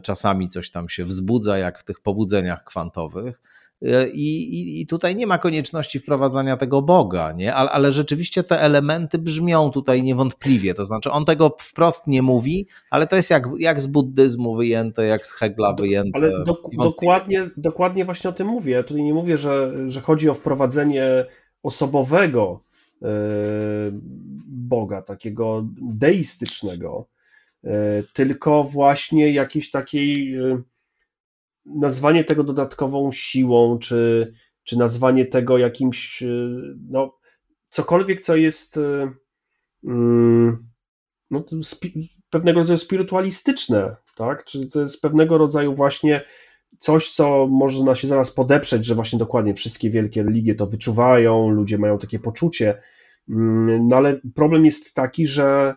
czasami coś tam się wzbudza, jak w tych pobudzeniach kwantowych E, I, I, tutaj nie ma konieczności wprowadzania tego Boga, nie? Ale, ale, rzeczywiście te elementy brzmią tutaj niewątpliwie. To znaczy, on tego wprost nie mówi, ale to jest jak, jak z buddyzmu wyjęte, jak z Hegla wyjęte. Ale do, dokładnie, dokładnie właśnie o tym mówię. Ja tutaj nie mówię, że, że chodzi o wprowadzenie osobowego e, Boga, takiego deistycznego, e, tylko właśnie jakiejś takiej nazwanie tego dodatkową siłą, czy, czy nazwanie tego jakimś, y, no, cokolwiek, co jest y, mm, no, pewnego rodzaju spirytualistyczne, tak? Czy to jest pewnego rodzaju właśnie coś, co można się zaraz podeprzeć, że właśnie dokładnie wszystkie wielkie religie to wyczuwają, ludzie mają takie poczucie. Mm, no ale problem jest taki, że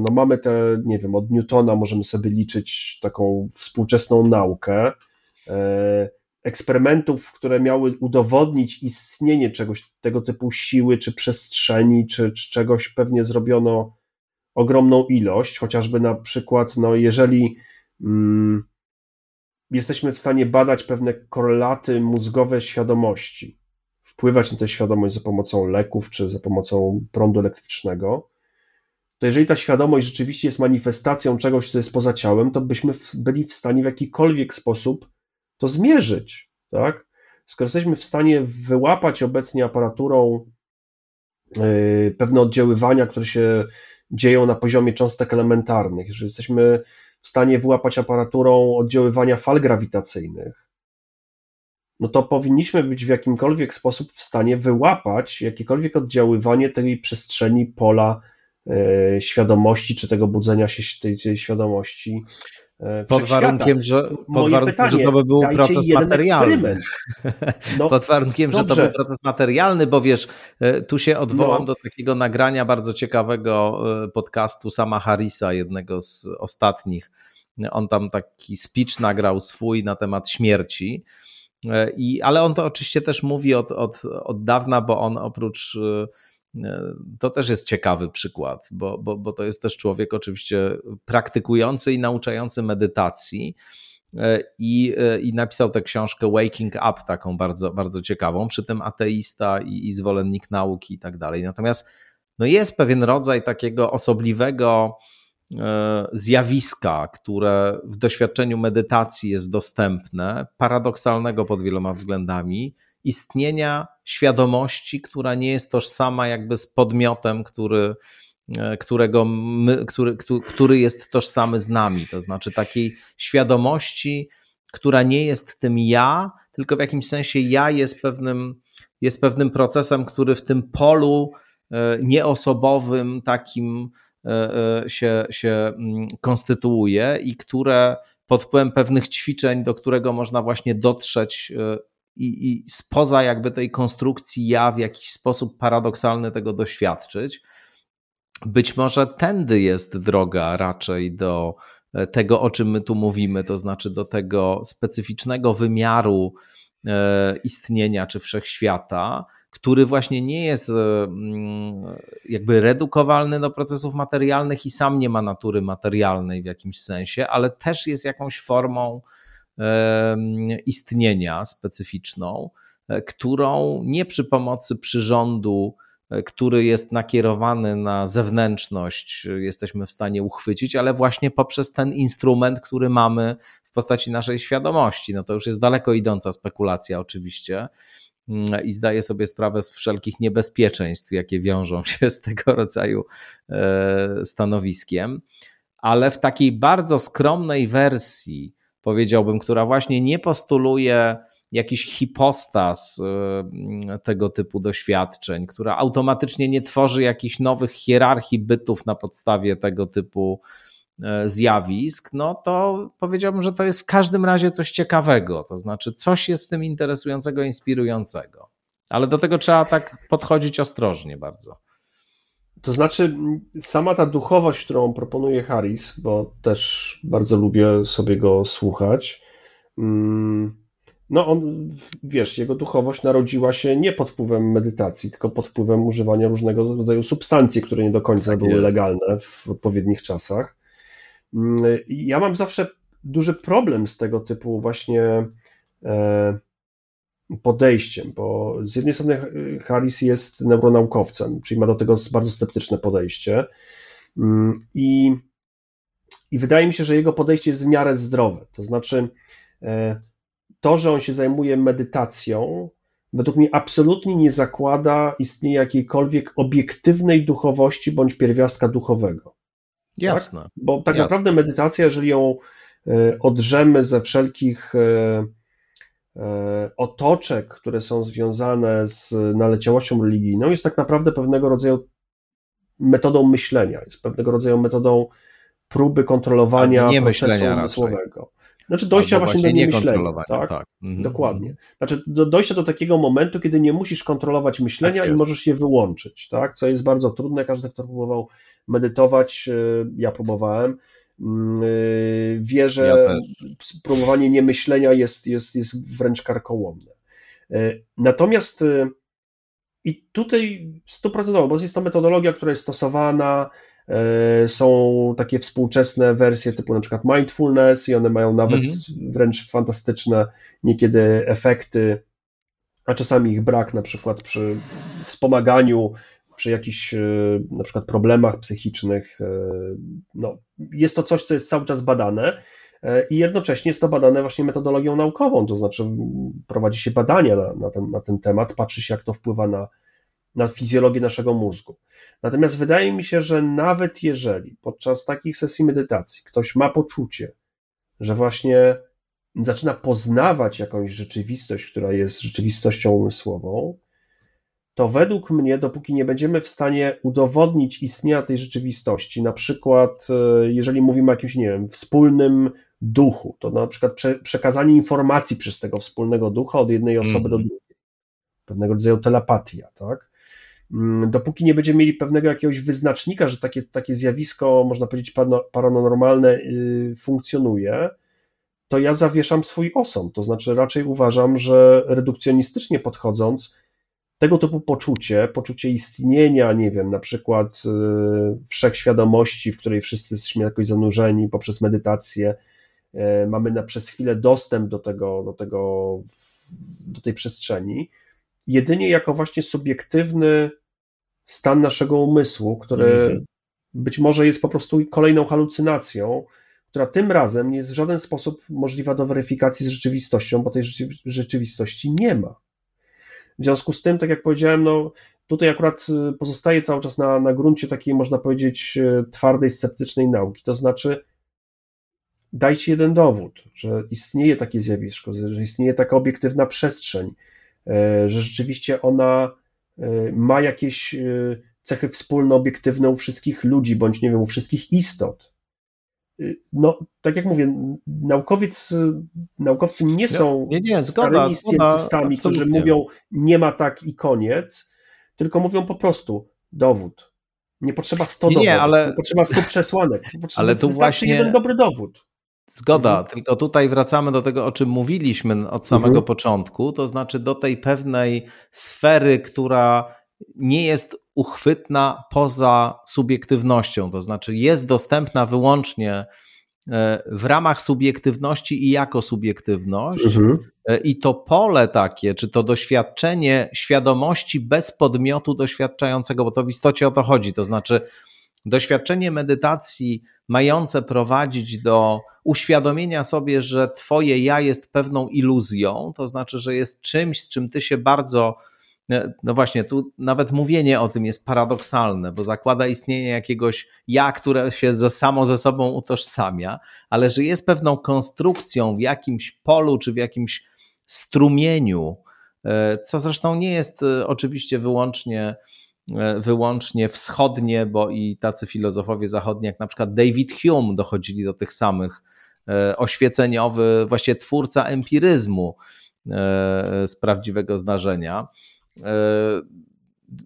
no mamy te, nie wiem, od Newtona możemy sobie liczyć taką współczesną naukę, e, eksperymentów, które miały udowodnić istnienie czegoś tego typu siły, czy przestrzeni, czy, czy czegoś pewnie zrobiono ogromną ilość, chociażby na przykład, no jeżeli mm, jesteśmy w stanie badać pewne korelaty mózgowe świadomości, wpływać na tę świadomość za pomocą leków, czy za pomocą prądu elektrycznego, to jeżeli ta świadomość rzeczywiście jest manifestacją czegoś, co jest poza ciałem, to byśmy byli w stanie w jakikolwiek sposób to zmierzyć, tak? Skoro jesteśmy w stanie wyłapać obecnie aparaturą yy, pewne oddziaływania, które się dzieją na poziomie cząstek elementarnych, jeżeli jesteśmy w stanie wyłapać aparaturą oddziaływania fal grawitacyjnych, no to powinniśmy być w jakimkolwiek sposób w stanie wyłapać jakiekolwiek oddziaływanie tej przestrzeni pola świadomości, czy tego budzenia się tej, tej świadomości. E, pod warunkiem, że, pod warunkiem pytanie, że to by był proces materialny. No, pod warunkiem, dobrze. że to był proces materialny, bo wiesz, e, tu się odwołam no. do takiego nagrania bardzo ciekawego podcastu Sama Harrisa, jednego z ostatnich. On tam taki speech nagrał swój na temat śmierci. I, ale on to oczywiście też mówi od, od, od dawna, bo on oprócz to też jest ciekawy przykład, bo, bo, bo to jest też człowiek oczywiście praktykujący i nauczający medytacji. E, I, e, I napisał tę książkę Waking Up, taką bardzo, bardzo ciekawą, przy tym ateista i, i zwolennik nauki i tak dalej. Natomiast no jest pewien rodzaj takiego osobliwego e, zjawiska, które w doświadczeniu medytacji jest dostępne, paradoksalnego pod wieloma względami, istnienia świadomości, która nie jest tożsama jakby z podmiotem, który, e, którego my, który, który jest tożsamy z nami. To znaczy takiej świadomości, która nie jest tym ja, tylko w jakimś sensie ja jest pewnym, jest pewnym procesem, który w tym polu e, nieosobowym takim e, się, się mm, konstytuuje i które pod wpływem pewnych ćwiczeń, do którego można właśnie dotrzeć i, i spoza jakby tej konstrukcji ja w jakiś sposób paradoksalny tego doświadczyć. Być może tędy jest droga raczej do e, tego, o czym my tu mówimy, to znaczy do tego specyficznego wymiaru e, istnienia czy wszechświata, który właśnie nie jest e, mm, jakby redukowalny do procesów materialnych i sam nie ma natury materialnej w jakimś sensie, ale też jest jakąś formą istnienia specyficzną, e, którą nie przy pomocy przyrządu, e, który jest nakierowany na zewnętrzność, e, jesteśmy w stanie uchwycić, ale właśnie poprzez ten instrument, który mamy w postaci naszej świadomości. No to już jest daleko idąca spekulacja, oczywiście. Mm, I zdaję sobie sprawę z wszelkich niebezpieczeństw, jakie wiążą się z tego rodzaju stanowiskiem, ale w takiej bardzo skromnej wersji powiedziałbym, która właśnie nie postuluje jakiś hipostas y, tego typu doświadczeń, która automatycznie nie tworzy jakichś nowych hierarchii bytów na podstawie tego typu e, zjawisk, no to powiedziałbym, że to jest w każdym razie coś ciekawego. To znaczy, coś jest w tym interesującego, inspirującego. Ale do tego trzeba tak podchodzić ostrożnie bardzo. To znaczy, sama ta duchowość, którą proponuje Harris, bo też bardzo lubię sobie go słuchać. Mm, no, on, wiesz, jego duchowość narodziła się nie pod wpływem medytacji, tylko pod wpływem używania różnego rodzaju substancji, które nie do końca tak były jest. legalne w odpowiednich czasach. Mm, ja mam zawsze duży problem z tego typu właśnie e, podejściem, bo z jednej strony Harris jest neuronaukowcem, czyli ma do tego bardzo sceptyczne podejście mm, i, i wydaje mi się, że jego podejście jest w miarę zdrowe. To znaczy, e, to, że on się zajmuje medytacją, według mnie absolutnie nie zakłada istnienia jakiejkolwiek obiektywnej duchowości bądź pierwiastka duchowego. Tak? Jasne. Tak? Bo tak Jasne. naprawdę medytacja, jeżeli ją e, odrzemy ze wszelkich e, otoczek, które są związane z naleciałością religijną, jest tak naprawdę pewnego rodzaju metodą myślenia, jest pewnego rodzaju metodą próby kontrolowania nie procesu umysłowego. Znaczy dojścia Albo właśnie do niemyślenia. Tak? tak. Mhm. Dokładnie. Znaczy do, dojścia do takiego momentu, kiedy nie musisz kontrolować myślenia tak i możesz je wyłączyć, tak? co jest bardzo trudne. Każdy, kto próbował medytować, e, ja próbowałem, Mm, y, wie, że ja próbowanie niemyślenia jest, jest, jest wręcz karkołomne. Y, natomiast y, i tutaj stuprocentowo, bo jest to metodologia, która jest stosowana, są takie współczesne wersje typu na przykład mindfulness i one mają nawet mhm. wręcz fantastyczne niekiedy efekty, a czasami ich brak na przykład przy wspomaganiu przy jakichś e, na przykład problemach psychicznych. E, no, jest to coś, co jest cały czas badane e, i jednocześnie jest to badane właśnie metodologią naukową, to znaczy prowadzi się badania na, na, ten, na ten temat, patrzy się, jak to wpływa na, na fizjologię naszego mózgu. Natomiast wydaje mi się, że nawet jeżeli podczas takich sesji medytacji ktoś ma poczucie, że właśnie zaczyna poznawać jakąś rzeczywistość, która jest rzeczywistością umysłową, to według mnie, dopóki nie będziemy w stanie udowodnić istnienia tej rzeczywistości, na przykład e, jeżeli mówimy o jakimś, nie wiem, wspólnym duchu, to na przykład prze, przekazanie informacji przez tego wspólnego ducha od jednej osoby mm. do mhm. drugiej, pewnego rodzaju telepatia, tak? Mm, dopóki nie będziemy mieli pewnego jakiegoś wyznacznika, że takie, takie zjawisko, można powiedzieć, paranormalne y, funkcjonuje, to ja zawieszam swój osąd. To znaczy, raczej uważam, że redukcjonistycznie podchodząc, tego typu poczucie, poczucie istnienia, nie wiem, na przykład y, wszechświadomości, w której wszyscy jesteśmy jakoś zanurzeni poprzez medytację, y, mamy na przez chwilę dostęp do tego, do tego, do tej przestrzeni, jedynie jako właśnie subiektywny stan naszego umysłu, który mm. być może jest po prostu kolejną halucynacją, która tym razem nie jest w żaden sposób możliwa do weryfikacji z rzeczywistością, bo tej rzeczywistości nie ma. W związku z tym, tak jak powiedziałem, no tutaj akurat y, pozostaje cały czas na, na gruncie takiej, można powiedzieć, y, twardej, sceptycznej nauki. To znaczy, dajcie jeden dowód, że istnieje takie zjawisko, że istnieje taka obiektywna przestrzeń, e, że rzeczywiście ona e, ma jakieś e, cechy wspólne, obiektywne u wszystkich ludzi, bądź nie wiem, u wszystkich istot no, tak jak mówię, naukowiec, naukowcy nie są nie, nie, zgoda, zgoda którzy mówią nie ma tak i koniec, tylko mówią po prostu dowód. Nie potrzeba 100 nie, dowodów, nie, ale... nie potrzeba 100 przesłanek, ale tu właśnie jeden dobry dowód. Zgoda, mhm. tylko tutaj wracamy do tego, o czym mówiliśmy od samego mhm. początku, to znaczy do tej pewnej sfery, która nie jest uchwytna poza subiektywnością, to znaczy jest dostępna wyłącznie e, w ramach subiektywności i jako subiektywność. Mhm. E, I to pole takie, czy to doświadczenie świadomości bez podmiotu doświadczającego, bo to w istocie o to chodzi, to znaczy doświadczenie medytacji mające prowadzić do uświadomienia sobie, że Twoje ja jest pewną iluzją, to znaczy, że jest czymś, z czym Ty się bardzo no właśnie, tu nawet mówienie o tym jest paradoksalne, bo zakłada istnienie jakiegoś ja, które się ze, samo ze sobą utożsamia, ale że jest pewną konstrukcją w jakimś polu czy w jakimś strumieniu, co zresztą nie jest oczywiście wyłącznie wyłącznie wschodnie, bo i tacy filozofowie zachodni, jak na przykład David Hume, dochodzili do tych samych oświeceniowy, właśnie twórca empiryzmu z prawdziwego zdarzenia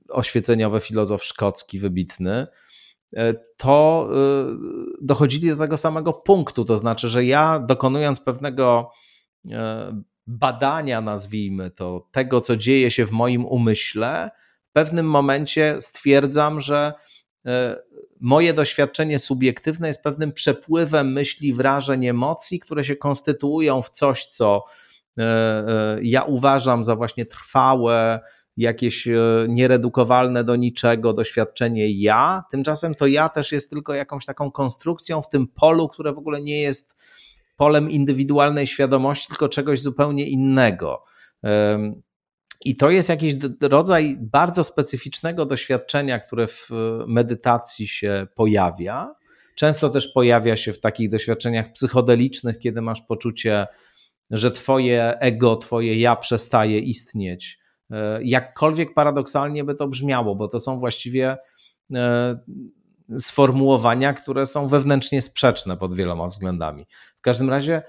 oświeceniowy filozof szkocki, wybitny, e, to e, dochodzili do tego samego punktu. To znaczy, że ja dokonując pewnego e, badania, nazwijmy to, tego, co dzieje się w moim umyśle, w pewnym momencie stwierdzam, że moje doświadczenie subiektywne jest pewnym przepływem myśli, wrażeń, emocji, które się konstytuują w coś, co ja uważam za właśnie trwałe, jakieś e, nieredukowalne do niczego doświadczenie ja, tymczasem to ja też jest tylko jakąś taką konstrukcją w tym polu, które w ogóle nie jest polem indywidualnej świadomości, tylko czegoś zupełnie innego. I to jest jakiś rodzaj bardzo specyficznego doświadczenia, które w medytacji się pojawia. Często też pojawia się w takich doświadczeniach psychodelicznych, kiedy masz poczucie, że twoje ego, twoje ja przestaje istnieć E, jakkolwiek paradoksalnie by to brzmiało, bo to są właściwie e, sformułowania, które są wewnętrznie sprzeczne pod wieloma względami. W każdym razie,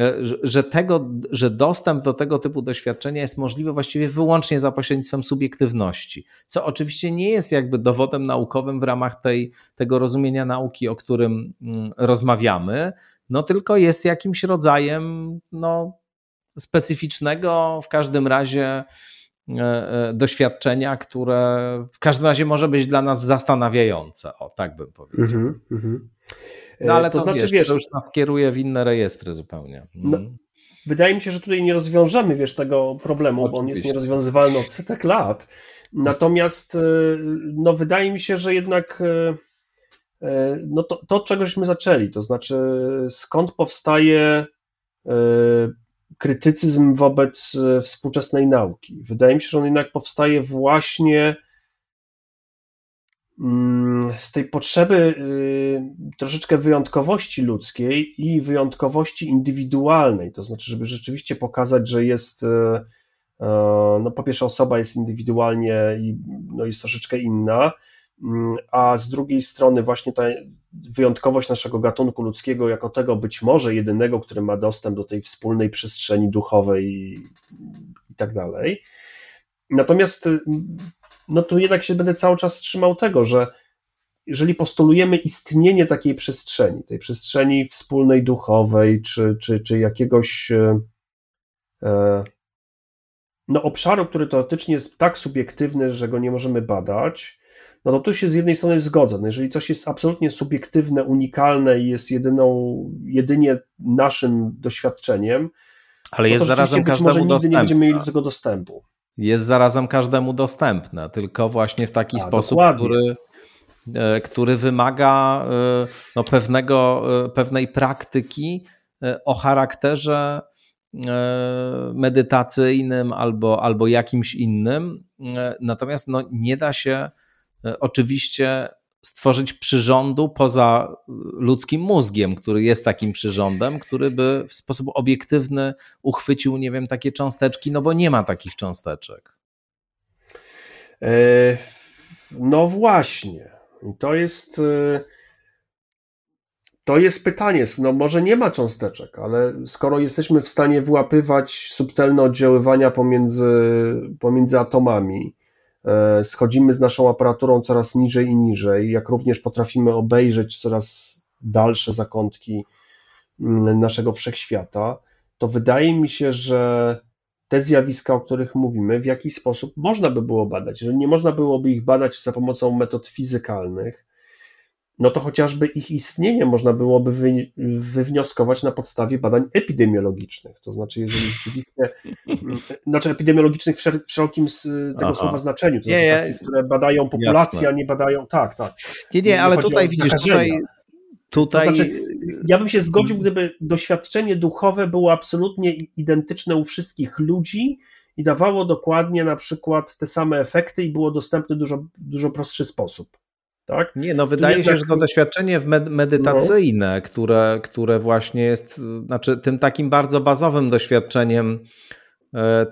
e, że, tego, że dostęp do tego typu doświadczenia jest możliwy właściwie wyłącznie za pośrednictwem subiektywności, co oczywiście nie jest jakby dowodem naukowym w ramach tej, tego rozumienia nauki, o którym mm, rozmawiamy, no tylko jest jakimś rodzajem no, specyficznego, w każdym razie E, e, doświadczenia, które w każdym razie może być dla nas zastanawiające. O, tak bym powiedział. Mm -hmm. No ale to, to znaczy, wiesz, wiesz, to już nas kieruje w inne rejestry zupełnie. Mm. No, wydaje mi się, że tutaj nie rozwiążemy, wiesz, tego problemu, Oczywiście. bo on jest nierozwiązywalny od setek lat. Natomiast e, no, wydaje mi się, że jednak no to, to, od czegośmy zaczęli, to znaczy skąd powstaje krytycyzm wobec e, współczesnej nauki. Wydaje mi się, że on jednak powstaje właśnie mm, z tej potrzeby y, troszeczkę wyjątkowości ludzkiej i wyjątkowości indywidualnej, to znaczy, żeby rzeczywiście pokazać, że jest, e, e, no po pierwsze osoba jest indywidualnie i no jest troszeczkę inna, a z drugiej strony właśnie ta wyjątkowość naszego gatunku ludzkiego jako tego być może jedynego, który ma dostęp do tej wspólnej przestrzeni duchowej i, tak dalej. Natomiast no tu jednak się będę cały czas trzymał tego, że jeżeli postulujemy istnienie takiej przestrzeni, tej przestrzeni wspólnej duchowej, czy, czy, czy jakiegoś e, e no, obszaru, który teoretycznie jest tak subiektywny, że go nie możemy badać, no to tu się z jednej strony zgodzę. No jeżeli coś jest absolutnie subiektywne, unikalne i jest jedyną, jedynie naszym doświadczeniem, ale no jest zarazem każdemu może nigdy nie będziemy mieli do tego dostępu. Jest zarazem każdemu dostępne, tylko właśnie w taki A, sposób, który, e, który wymaga e, no, pewnego, e, pewnej praktyki o charakterze medytacyjnym albo, albo jakimś innym. Natomiast no, nie da się oczywiście stworzyć przyrządu poza ludzkim mózgiem, który jest takim przyrządem, który by w sposób obiektywny uchwycił, nie wiem, takie cząsteczki, no bo nie ma takich cząsteczek. E, no właśnie. To jest. E, to jest pytanie. No może nie ma cząsteczek, ale skoro jesteśmy w stanie wyłapywać subtelne oddziaływania pomiędzy, pomiędzy atomami, E, schodzimy z naszą aparaturą coraz niżej i niżej, jak również potrafimy obejrzeć coraz dalsze zakątki mm, naszego wszechświata, to wydaje mi się, że te zjawiska, o których mówimy, w jakiś sposób można by było badać. Jeżeli nie można byłoby ich badać za pomocą metod fizykalnych, no to chociażby ich istnienie można byłoby wy, wywnioskować na podstawie badań epidemiologicznych. To znaczy, jeżeli rzeczywiście, znaczy epidemiologicznych w wszelkim tego Aha. słowa znaczeniu, to znaczy nie, takich, które badają populację, Jasne. a nie badają, tak, tak. Nie, nie, ale tutaj widzisz, tutaj, tutaj... To znaczy, ja bym się zgodził, gdyby doświadczenie duchowe było absolutnie identyczne u wszystkich ludzi i dawało dokładnie na przykład te same efekty i było dostępne w dużo, dużo prostszy sposób. Tak? Nie, no wydaje się, że to doświadczenie medytacyjne, no. które, które właśnie jest znaczy tym takim bardzo bazowym doświadczeniem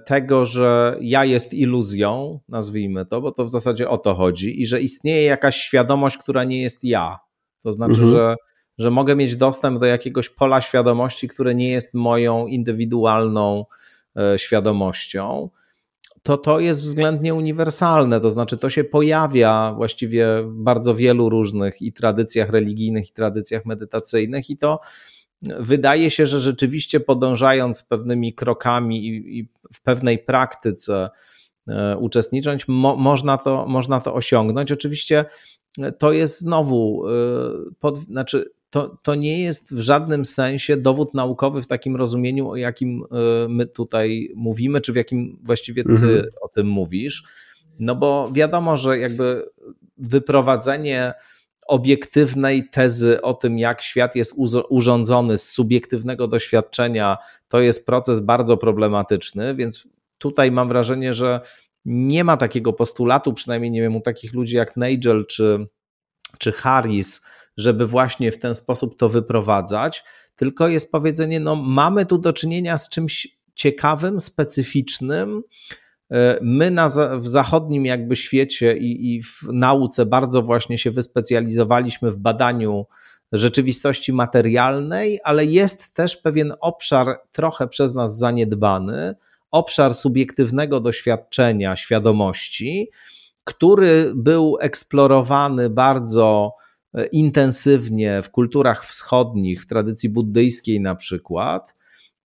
tego, że ja jest iluzją, nazwijmy to, bo to w zasadzie o to chodzi, i że istnieje jakaś świadomość, która nie jest ja. To znaczy, mhm. że, że mogę mieć dostęp do jakiegoś pola świadomości, które nie jest moją indywidualną e, świadomością. To to jest względnie uniwersalne, to znaczy to się pojawia właściwie w bardzo wielu różnych i tradycjach religijnych, i tradycjach medytacyjnych, i to wydaje się, że rzeczywiście podążając pewnymi krokami i, i w pewnej praktyce e, uczestnicząc, mo, można, to, można to osiągnąć. Oczywiście to jest znowu, y, pod, znaczy to, to nie jest w żadnym sensie dowód naukowy w takim rozumieniu, o jakim y, my tutaj mówimy, czy w jakim właściwie ty mhm. o tym mówisz. No bo wiadomo, że jakby wyprowadzenie obiektywnej tezy o tym, jak świat jest urządzony z subiektywnego doświadczenia, to jest proces bardzo problematyczny, więc tutaj mam wrażenie, że nie ma takiego postulatu, przynajmniej nie wiem, u takich ludzi jak Nigel czy, czy Harris, żeby właśnie w ten sposób to wyprowadzać, tylko jest powiedzenie, no mamy tu do czynienia z czymś ciekawym, specyficznym. E, my na, w zachodnim jakby świecie i, i w nauce bardzo właśnie się wyspecjalizowaliśmy w badaniu rzeczywistości materialnej, ale jest też pewien obszar trochę przez nas zaniedbany, obszar subiektywnego doświadczenia, świadomości, który był eksplorowany bardzo intensywnie w kulturach wschodnich, w tradycji buddyjskiej na przykład.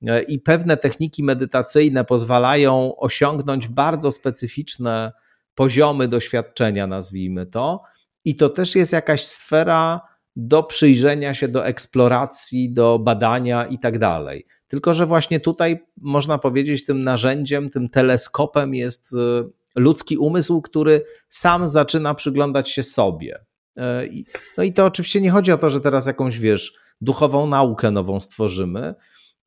E, I pewne techniki medytacyjne pozwalają osiągnąć bardzo specyficzne poziomy doświadczenia, nazwijmy to. I to też jest jakaś sfera do przyjrzenia się, do eksploracji, do badania i tak dalej. Tylko, że właśnie tutaj można powiedzieć, tym narzędziem, tym teleskopem jest e, ludzki umysł, który sam zaczyna przyglądać się sobie. E, no i to oczywiście nie chodzi o to, że teraz jakąś, wiesz, duchową naukę nową stworzymy,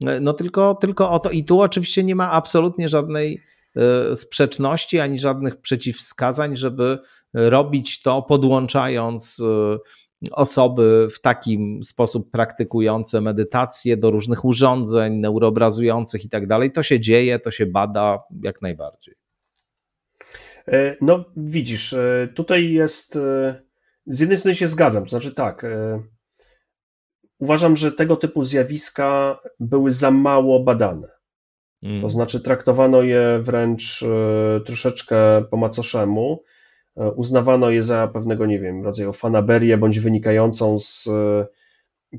e, no tylko, tylko o to. I tu oczywiście nie ma absolutnie żadnej sprzeczności ani żadnych przeciwwskazań, żeby robić to podłączając osoby w taki sposób praktykujące medytację do różnych urządzeń neuroobrazujących i tak dalej. To się dzieje, to się bada jak najbardziej. E, no, widzisz, e, tutaj jest. E, z jednej strony się zgadzam, to znaczy tak. Uważam, że tego typu zjawiska były za mało badane. Mm. To znaczy, traktowano je wręcz troszeczkę po macoszemu E, uznawano je za pewnego, nie wiem, rodzaju fanaberię bądź wynikającą z e,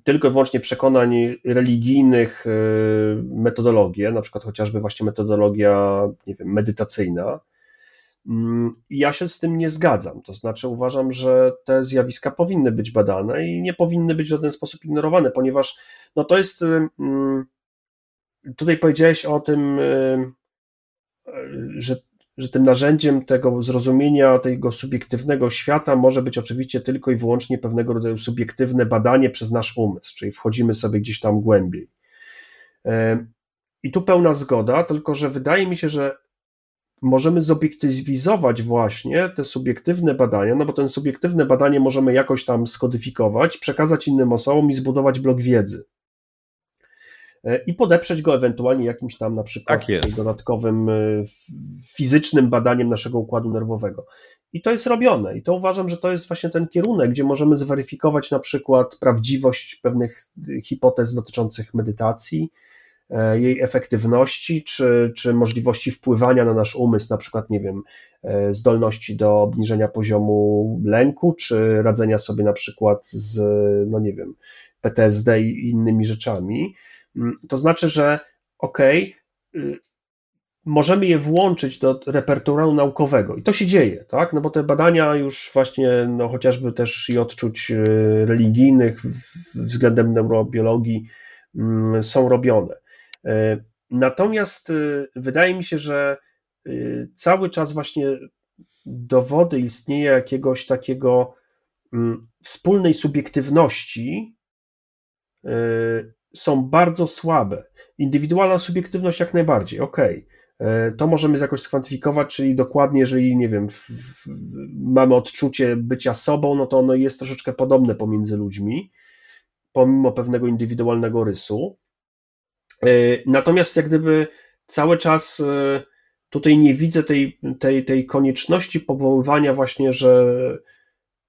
tylko i wyłącznie przekonań religijnych e, metodologię, na przykład chociażby właśnie metodologia, nie wiem, medytacyjna. Mm, ja się z tym nie zgadzam. To znaczy uważam, że te zjawiska powinny być badane i nie powinny być w żaden sposób ignorowane, ponieważ no to jest. Mm, tutaj powiedziałeś o tym, że że tym narzędziem tego zrozumienia tego subiektywnego świata może być oczywiście tylko i wyłącznie pewnego rodzaju subiektywne badanie przez nasz umysł, czyli wchodzimy sobie gdzieś tam głębiej. I tu pełna zgoda, tylko że wydaje mi się, że możemy zobiektywizować właśnie te subiektywne badania, no bo ten subiektywne badanie możemy jakoś tam skodyfikować, przekazać innym osobom i zbudować blok wiedzy. E, i podeprzeć go ewentualnie jakimś tam na przykład tak dodatkowym e, fizycznym badaniem naszego układu nerwowego. I to jest robione. I to uważam, że to jest właśnie ten kierunek, gdzie możemy zweryfikować na przykład prawdziwość pewnych hipotez dotyczących medytacji, e, jej efektywności, czy, czy możliwości wpływania na nasz umysł, na przykład, nie wiem, zdolności do obniżenia poziomu lęku, czy radzenia sobie na przykład z, no nie wiem, PTSD i innymi rzeczami. Mm, to znaczy, że okej, okay, możemy je włączyć do repertuaru naukowego i to się dzieje, tak? No bo te badania już właśnie, no chociażby też i odczuć y, religijnych względem neurobiologii mm, są robione. Y, natomiast y, wydaje mi się, że cały czas właśnie dowody istnieje jakiegoś takiego mm, wspólnej subiektywności są bardzo słabe. Indywidualna subiektywność jak najbardziej, ok. To możemy jakoś skwantyfikować, czyli dokładnie, jeżeli, nie wiem, w, w, mamy odczucie bycia sobą, no to ono jest troszeczkę podobne pomiędzy ludźmi, pomimo pewnego indywidualnego rysu. E, natomiast jak gdyby cały czas y, tutaj nie widzę tej, tej, tej konieczności powoływania właśnie, że,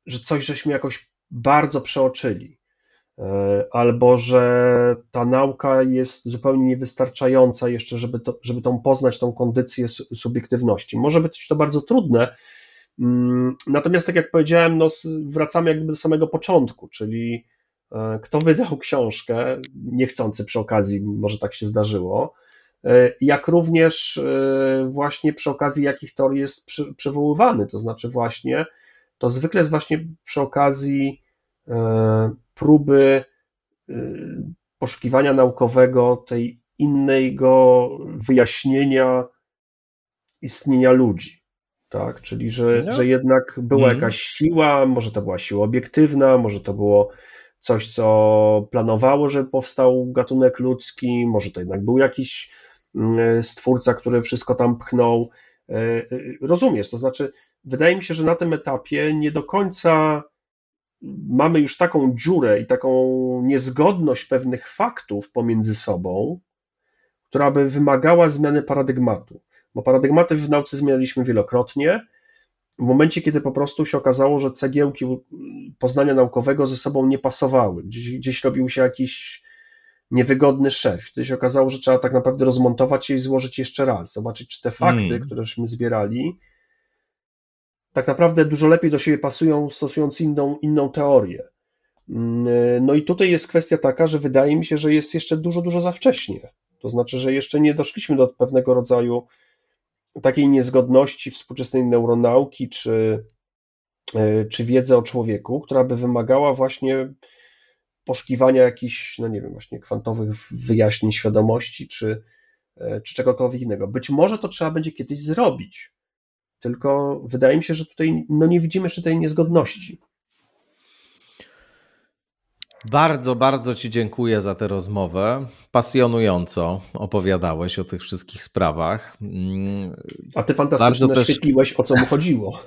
że coś żeśmy jakoś bardzo przeoczyli. E, albo że ta nauka jest zupełnie niewystarczająca jeszcze, żeby, to, żeby tą poznać tą kondycję subiektywności. Może być to bardzo trudne, mm, natomiast tak jak powiedziałem, no, wracamy jakby do samego początku, czyli e, kto wydał książkę, niechcący przy okazji, może tak się zdarzyło, e, jak również właśnie przy okazji jakich teorii jest przywoływany, to znaczy właśnie, to zwykle jest właśnie przy okazji próby poszukiwania naukowego tej innego wyjaśnienia istnienia ludzi. Tak? Czyli, że, no. że jednak była mm. jakaś siła, może to była siła obiektywna, może to było coś, co planowało, że powstał gatunek ludzki, może to jednak był jakiś mm, stwórca, który wszystko tam pchnął. E, e, rozumiesz, to znaczy, wydaje mi się, że na tym etapie nie do końca mamy już taką dziurę i taką niezgodność pewnych faktów pomiędzy sobą, która by wymagała zmiany paradygmatu. Bo paradygmaty w nauce zmienialiśmy wielokrotnie. W momencie, kiedy po prostu się okazało, że cegiełki poznania naukowego ze sobą nie pasowały, gdzieś, gdzieś robił się jakiś niewygodny szef. Wtedy się okazało, że trzeba tak naprawdę rozmontować je i złożyć jeszcze raz, zobaczyć, czy te fakty, mm. któreśmy zbierali, tak naprawdę dużo lepiej do siebie pasują, stosując inną, inną teorię. Mm, no i tutaj jest kwestia taka, że wydaje mi się, że jest jeszcze dużo, dużo za wcześnie. To znaczy, że jeszcze nie doszliśmy do pewnego rodzaju takiej niezgodności współczesnej neuronauki czy, e, czy wiedzy o człowieku, która by wymagała właśnie poszukiwania jakichś, no nie wiem, właśnie kwantowych wyjaśnień świadomości czy, e, czy czegokolwiek innego. Być może to trzeba będzie kiedyś zrobić, tylko wydaje mi się, że tutaj no nie widzimy jeszcze tej niezgodności. Bardzo, bardzo Ci dziękuję za tę rozmowę. Pasjonująco opowiadałeś o tych wszystkich sprawach. A Ty fantastycznie bardzo naświetliłeś, też... o co mu chodziło.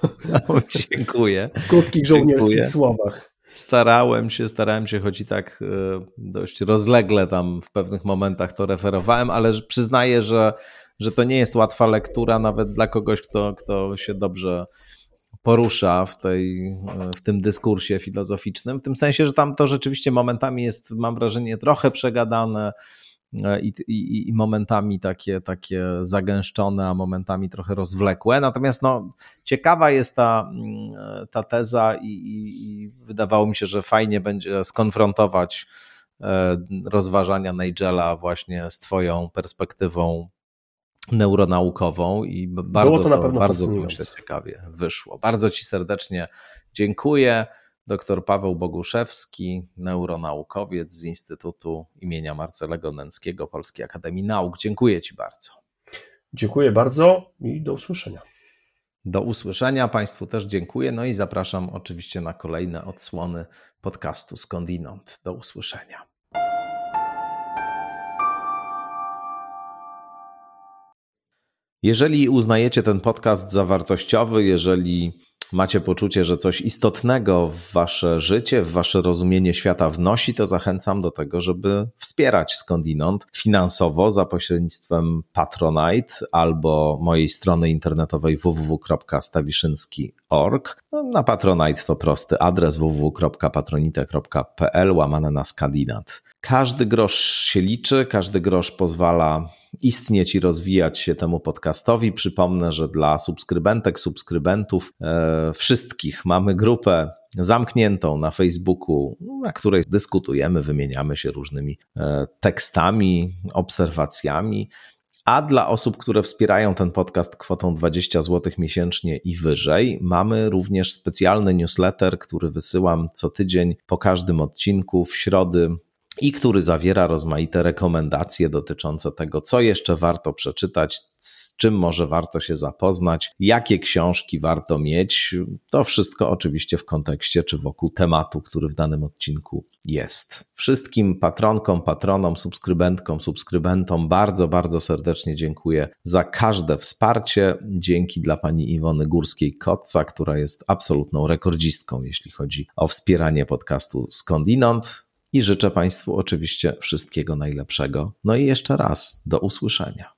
No, dziękuję. W krótkich żołnierskich dziękuję. słowach. Starałem się, starałem się, choć i tak e, dość rozlegle tam w pewnych momentach to referowałem, ale przyznaję, że że to nie jest łatwa lektura nawet dla kogoś, kto, kto się dobrze porusza w, tej, w tym dyskursie filozoficznym, w tym sensie, że tam to rzeczywiście momentami jest, mam wrażenie, trochę przegadane e, i, i, i momentami takie, takie zagęszczone, a momentami trochę rozwlekłe. Natomiast no, ciekawa jest ta, mm, ta teza i, i wydawało mi się, że fajnie będzie skonfrontować e, rozważania Nigela właśnie z Twoją perspektywą neuronaukową i bardzo, to, to bardzo myślę, ciekawie wyszło. Bardzo Ci serdecznie dziękuję. Dr Paweł Boguszewski, neuronaukowiec z Instytutu imienia Marcelego Nęckiego Polskiej Akademii Nauk. Dziękuję Ci bardzo. Dziękuję bardzo i do usłyszenia. Do usłyszenia. Państwu też dziękuję. No i zapraszam oczywiście na kolejne odsłony podcastu Skądinąd. Do usłyszenia. Jeżeli uznajecie ten podcast za wartościowy, jeżeli macie poczucie, że coś istotnego w wasze życie, w wasze rozumienie świata wnosi, to zachęcam do tego, żeby wspierać skądinąd finansowo za pośrednictwem Patronite albo mojej strony internetowej www.stawiszynski.org. No, na Patronite to prosty adres www.patronite.pl łamane na skandinat. Każdy grosz się liczy, każdy grosz pozwala istnieć i rozwijać się temu podcastowi. Przypomnę, że dla subskrybentek, subskrybentów, e, wszystkich mamy grupę zamkniętą na Facebooku, na której dyskutujemy, wymieniamy się różnymi e, tekstami, obserwacjami. A dla osób, które wspierają ten podcast kwotą 20 zł miesięcznie i wyżej, mamy również specjalny newsletter, który wysyłam co tydzień po każdym odcinku w środy i który zawiera rozmaite rekomendacje dotyczące tego, co jeszcze warto przeczytać, z czym może warto się zapoznać, jakie książki warto mieć. To wszystko oczywiście w kontekście czy wokół tematu, który w danym odcinku jest. Wszystkim patronkom, patronom, subskrybentkom, subskrybentom bardzo, bardzo serdecznie dziękuję za każde wsparcie. Dzięki dla pani Iwony Górskiej-Kotca, która jest absolutną rekordzistką, jeśli chodzi o wspieranie podcastu Skądinąd i życzę Państwu oczywiście wszystkiego najlepszego. No i jeszcze raz do usłyszenia.